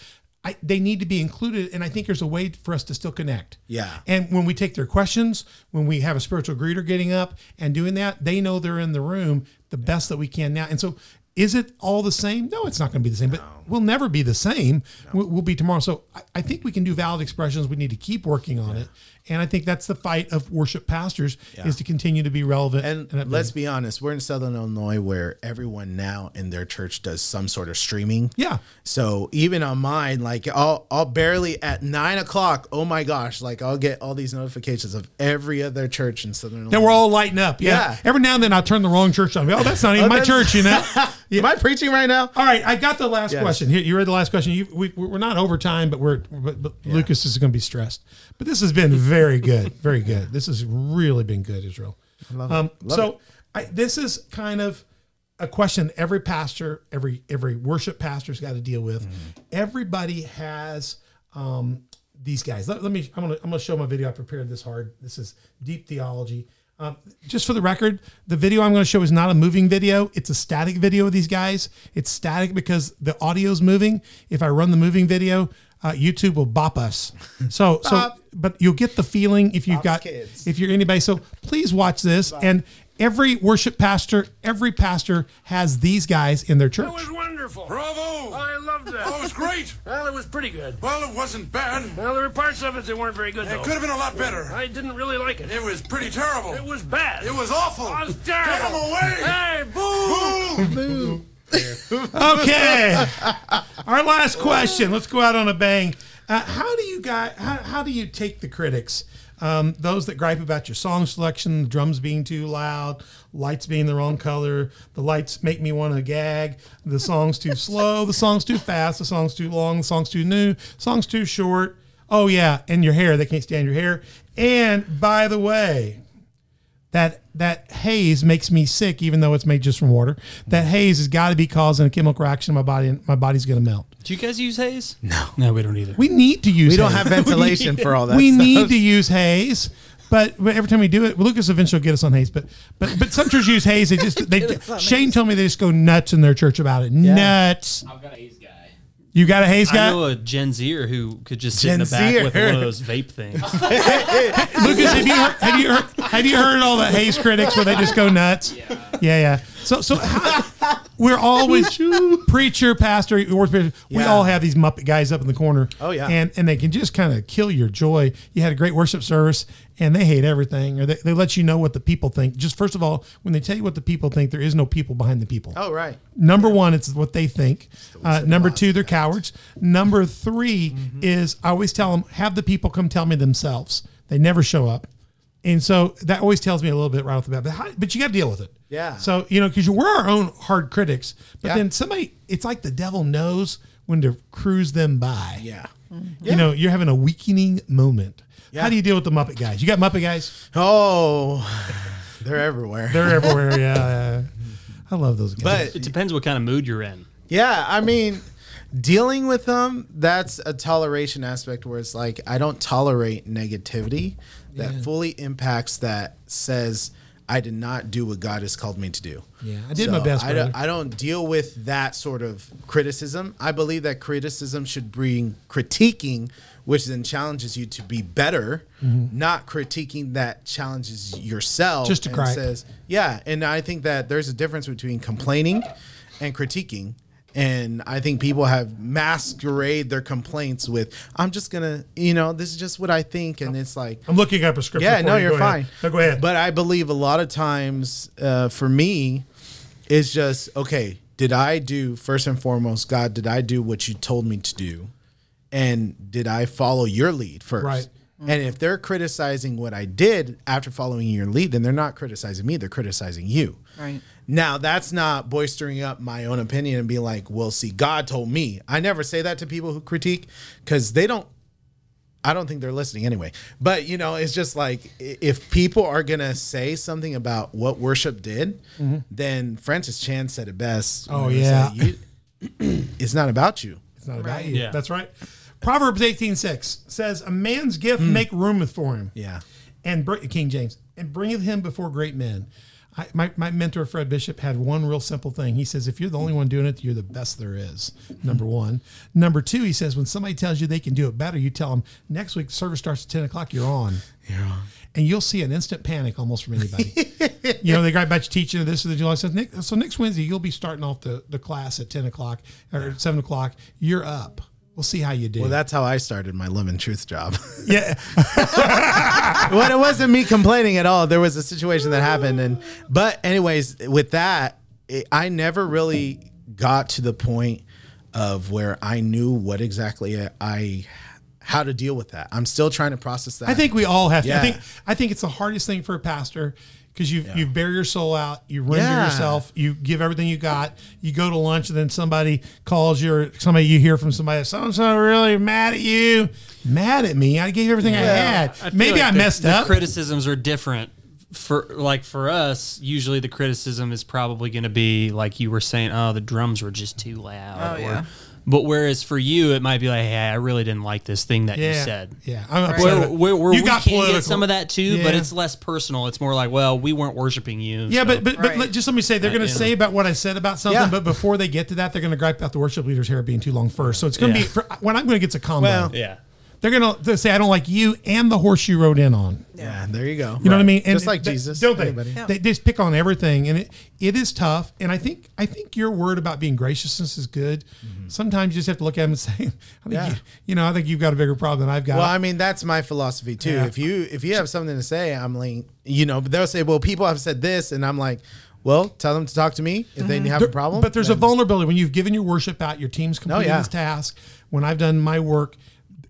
I, they need to be included, and I think there's a way for us to still connect. Yeah. And when we take their questions, when we have a spiritual greeter getting up and doing that, they know they're in the room the best that we can now. And so, is it all the same? No, it's not going to be the same, but we'll never be the same. We'll, we'll be tomorrow. So, I, I think we can do valid expressions. We need to keep working on it. And I think that's the fight of worship pastors is to continue to be relevant. and updated. let's be honest we're in southern illinois where everyone now in their church does some sort of streaming Yeah. so even on mine like i'll i'll barely at nine o'clock oh my gosh like i'll get all these notifications of every other church in southern illinois Then we're all lighting up. Yeah. Yeah. Every now and then I turn the wrong church on. Oh, that's not <laughs> even oh, my church, you know? <laughs> am i preaching right now All right, I got the last Yes. question. Here, you read the last question. You, we, we're not over time, but we're but, but Lucas is going to be stressed. But this has been very good, very good. This has really been good, Israel. Love um, so I, this is kind of a question every pastor, every every worship pastor's got to deal with. Everybody has um, these guys. Let, let me. I'm gonna I'm gonna show my video. I prepared this hard. This is deep theology. Um, just for the record, the video I'm going to show is not a moving video. It's a static video of these guys. It's static because the audio's moving. If I run the moving video, uh, YouTube will bop us. <laughs> So, so, but you'll get the feeling if you've Bops got, kids. if you're anybody. So please watch this. And every worship pastor, every pastor has these guys in their church. That was wonderful. Bravo! I loved that. that was great. <laughs> Well, it was pretty good. Well, it wasn't bad. Well, there were parts of it that weren't very good, It though. could have been a lot better. I didn't really like it. It was pretty terrible. It was bad. It was awful. It was Get terrible. him away! Hey, boo! <laughs> Okay. Our last question. Let's go out on a bang. Uh, how do you guys? How, how do you take the critics? Um, those that gripe about your song selection, drums being too loud, lights being the wrong color, the lights make me want to gag, the song's too slow, the song's too fast, the song's too long, the song's too new, song's too short. Oh yeah, and your hair, they can't stand your hair. And by the way, that that haze makes me sick, even though it's made just from water. That mm. haze has got to be causing a chemical reaction in my body, and my body's going to melt. Do you guys use haze? No. No, we don't either. We need to use. We don't haze. <laughs> have ventilation for all that. we stuff. need to use haze, but, but every time we do it, Lucas eventually will get us on haze. But but but some churches use haze. They just they. <laughs> Get us on Shane told me they just go nuts in their church about it. Nuts. I've got haze guy. You got a haze guy? I know a Gen Zer who could just sit in Gen the back Zer. with one of those vape things. <laughs> Lucas. Have you heard, have you heard have you heard all the haze critics where they just go nuts? Yeah, yeah. yeah. So so we're always <laughs> preacher, pastor, worship pastor, we Yeah. all have these Muppet guys up in the corner. Oh, yeah. and and they can just kind of kill your joy. You had a great worship service, and they hate everything, or they, they let you know what the people think. Just first of all, when they tell you what the people think, there is no people behind the people. Oh right. Number one, it's what they think. Uh, number two, they're cowards. Number 3 is I always tell them, have the people come tell me themselves. They never show up. And so that always tells me a little bit right off the bat. But, how, but you got to deal with it. Yeah. So, you know, because we're our own hard critics. But Yeah. then somebody, it's like the devil knows when to cruise them by. Yeah. You know, you're having a weakening moment. Yeah. How do you deal with the Muppet guys? You got Muppet guys? Oh, they're everywhere. They're everywhere. <laughs> yeah, yeah. I love those guys. but It depends what kind of mood you're in. Yeah, I mean, dealing with them, that's a toleration aspect where it's like I don't tolerate negativity that fully impacts that says I did not do what God has called me to do. Yeah, I did my best, I don't. I don't deal with that sort of criticism. I believe that criticism should bring critiquing, which then challenges you to be better, not critiquing that challenges yourself. Just to and gripe. says, yeah, and I think that there's a difference between complaining and critiquing. And I think people have masquerade their complaints with, I'm just gonna, you know, this is just what I think. And it's like, I'm looking at a script. yeah, no, you. you're Go ahead. fine. No, go ahead. But I believe a lot of times, uh, for me, it's just okay. Did I do first and foremost, God? Did I do what you told me to do, and did I follow your lead first? Right. And if they're criticizing what I did after following your lead, then they're not criticizing me; they're criticizing you. Right. Now, that's not boistering up my own opinion and being like, well, see, God told me. I never say that to people who critique because they don't, I don't think they're listening anyway. But, you know, it's just like if people are going to say something about what worship did, then Francis Chan said it best. Mm-hmm. Oh, yeah. said, "You- <clears throat> it's not about you. It's not about Right. you. Yeah. That's right. Proverbs 18:6 says, "A man's gift hmm. make room for him." Yeah. And br- King James, and bringeth him before great men. I, my, my mentor Fred Bishop had one real simple thing. He says, if you're the only one doing it, you're the best there is. Number one. Number two, he says, when somebody tells you they can do it better, you tell them next week service starts at ten o'clock. You're on. You're on. And you'll see an instant panic almost from anybody. <laughs> you know, they got about you teaching this or the July says, Nick, so next Wednesday you'll be starting off the, the class at ten o'clock or seven o'clock. You're up. We'll see how you do. Well, that's how I started my Love and Truth job. <laughs> yeah. <laughs> well, it wasn't me complaining at all. There was a situation that happened, and but anyways, with that, it, I never really got to the point of where I knew what exactly I how to deal with that. I'm still trying to process that. I think we all have to. I Yeah. think I think it's the hardest thing for a pastor because you you bear your soul out, you render Yeah. yourself, you give everything you got. You go to lunch and then somebody calls you or somebody you hear from somebody, so and so really mad at you, mad at me. I gave everything I had. I Maybe like I the- messed the up. criticisms are different. For like for us, usually the criticism is probably going to be like you were saying, oh, the drums were just too loud. Oh, or- yeah. But whereas for you, it might be like, hey, I really didn't like this thing that you yeah, said. yeah. I'm upset Where, about- where, where you we got can political. get some of that too, but Yeah. it's less personal. It's more like, well, we weren't worshiping you. Yeah, so- but but, but Right. let- just let me say they're going to you know. say about what I said about something, Yeah. but before they get to that, they're going to gripe about the worship leader's hair being too long first. So it's going to Yeah. be for, when I'm going to get to combo. Well, yeah, they're gonna say I don't like you and the horse you rode in on. Yeah, there you go. You know what I mean? Just it- like they- Jesus. don't they? Anybody. They just pick on everything, and it it is tough. And I think I think your word about being graciousness is good. Sometimes you just have to look at them and <laughs> say, I think Mm-hmm. Yeah. you, you know, I think you've got a bigger problem than I've got. Well, I mean, that's my philosophy too. Yeah. If you if you have something to say, I'm like, you know, but they'll say, well, people have said this, and I'm like, well, tell them to talk to me if they have a problem. But there's a vulnerability when you've given your worship out, your team's completed yeah. this task. When I've done my work,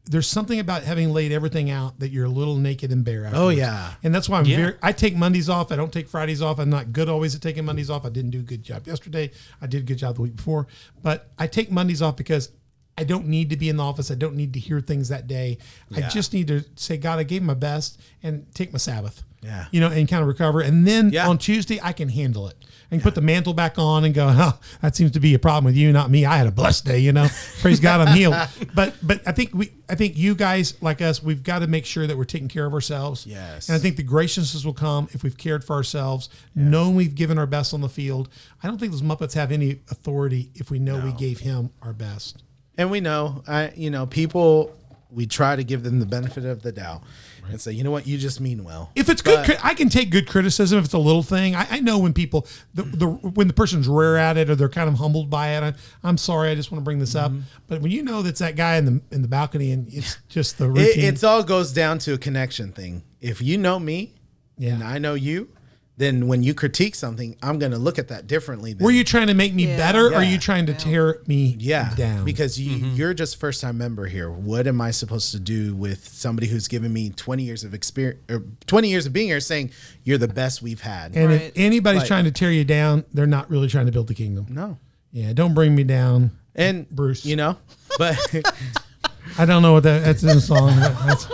there's something about having laid everything out that you're a little naked and bare. Oh, afterwards. Oh, yeah. and that's why I'm Yeah. very. I take Mondays off. I don't take Fridays off. I'm not good always at taking Mondays off. I didn't do a good job yesterday. I did a good job the week before, but I take Mondays off because. I don't need to be in the office. I don't need to hear things that day. I just need to say, God, I gave my best and take my Sabbath. Yeah. You know, and kind of recover. And then Yeah. on Tuesday, I can handle it and put the mantle back on and go, oh, that seems to be a problem with you, not me. I had a blessed day, you know. <laughs> Praise God, I'm healed. But but I think we I think you guys like us, we've got to make sure that we're taking care of ourselves. Yes. And I think the graciousness will come if we've cared for ourselves, knowing we've given our best on the field. I don't think those Muppets have any authority if we know we gave him our best. And we know, I you know, people. We try to give them the benefit of the doubt and say, you know what, you just mean well. If it's good, But- cri- I can take good criticism if it's a little thing. I, I know when people, the, the when the person's rare at it or they're kind of humbled by it. I, I'm sorry, I just want to bring this Mm-hmm. up. But when you know that's that guy in the in the balcony and it's <laughs> just the It, routine, it's all goes down to a connection thing. If you know me, Yeah. and I know you, then when you critique something, I'm going to look at that differently. Than, were you trying to make me Yeah. better, or are you trying to tear me Yeah, down? because you mm-hmm. you're just first time member here. What am I supposed to do with somebody who's given me 20 years of experience or 20 years of being here, saying you're the best we've had? and if anybody's Like- trying to tear you down, they're not really trying to build the kingdom. no, Yeah, don't bring me down. and Bruce. you know, but <laughs> I don't know what that that's in a song. but That's,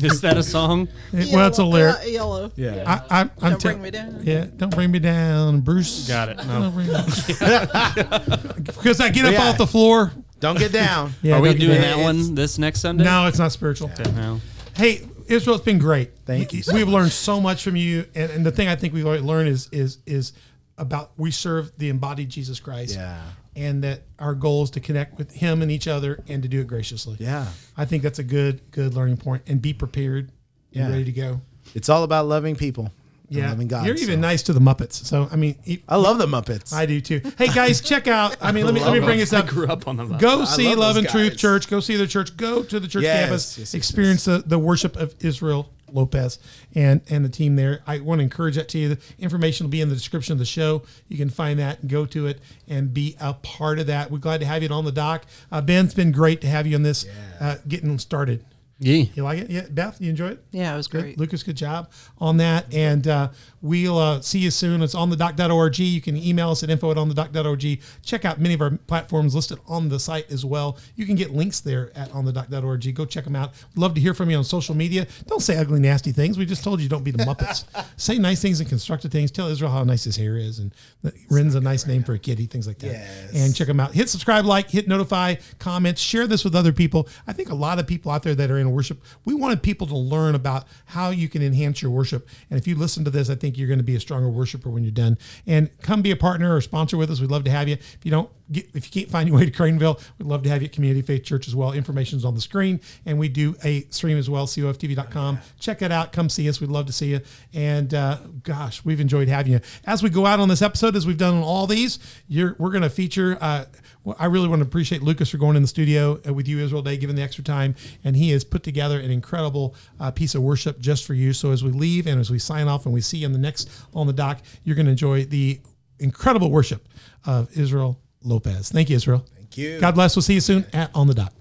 <laughs> Is that a song? well, it's a Yellow- lyric. uh, yellow. yeah, I, I, I'm Don't tell- bring me down. Yeah, don't bring me down, Bruce. Got it. No. Don't bring me- <laughs> Because I get up Yeah. off the floor. don't get down. <laughs> Yeah, Are we don't get doing down. that one this next Sunday? No, it's not spiritual. No. Hey, Israel, it's been great. Thank you, sir. We've learned so much from you, and, and the thing I think we've learned is is is about we serve the embodied Jesus Christ. Yeah. And that our goal is to connect with Him and each other, and to do it graciously. Yeah. I think that's a good good learning point, and be prepared and Yeah. ready to go. It's all about loving people. Yeah, loving God. you're even nice to the Muppets. So I mean, I love the Muppets. I do too. Hey guys, check out. I mean, let me <laughs> let me bring this I up. grew up on the Go see love Love those and Truth. Church. Go see the church. Go to the church Yes, campus. yes, yes, experience The, the worship of Israel Lopez and and the team there. I want to encourage that to you. The information will be in the description of the show. You can find that and go to it and be a part of that. We're glad to have you on the dock. Uh, ben, it's been great to have you on this, uh, getting started. Yeah. You like it? Yeah, Beth, you enjoy it? Yeah, it was Good. great. Lucas, good job on that. And uh, we'll uh, see you soon. It's on the doc.org. You can email us at info at on the doc.org. Check out many of our platforms listed on the site as well. You can get links there at on the doc.org. Go check them out. We'd love to hear from you on social media. Don't say ugly, nasty things. We just told you don't be the Muppets. <laughs> say nice things and constructive things. Tell Israel how nice his hair is. And that Ren's a nice name for a kitty, things like that. Yes. And check them out. Hit subscribe, like, hit notify, comment, share this with other people. I think a lot of people out there that are in worship, we wanted people to learn about how you can enhance your worship. And if you listen to this, I think you're going to be a stronger worshiper when you're done. And come be a partner or sponsor with us. We'd love to have you. If you don't get, if you can't find your way to Crainville, we'd love to have you at Community Faith Church as well. Information's on the screen, and we do a stream as well, coftv.com. Check it out. Come see us. We'd love to see you. And uh, gosh, we've enjoyed having you. As we go out on this episode, as we've done on all these, you're, we're going to feature. Uh, well, I really want to appreciate Lucas for going in the studio uh, with you, Israel Day, giving the extra time, and he has put together an incredible uh, piece of worship just for you. So as we leave and as we sign off and we see you in the next on the dock, you're going to enjoy the incredible worship of Israel Lopez. Thank you, Israel. Thank you. God bless. We'll see you soon at On the Dock.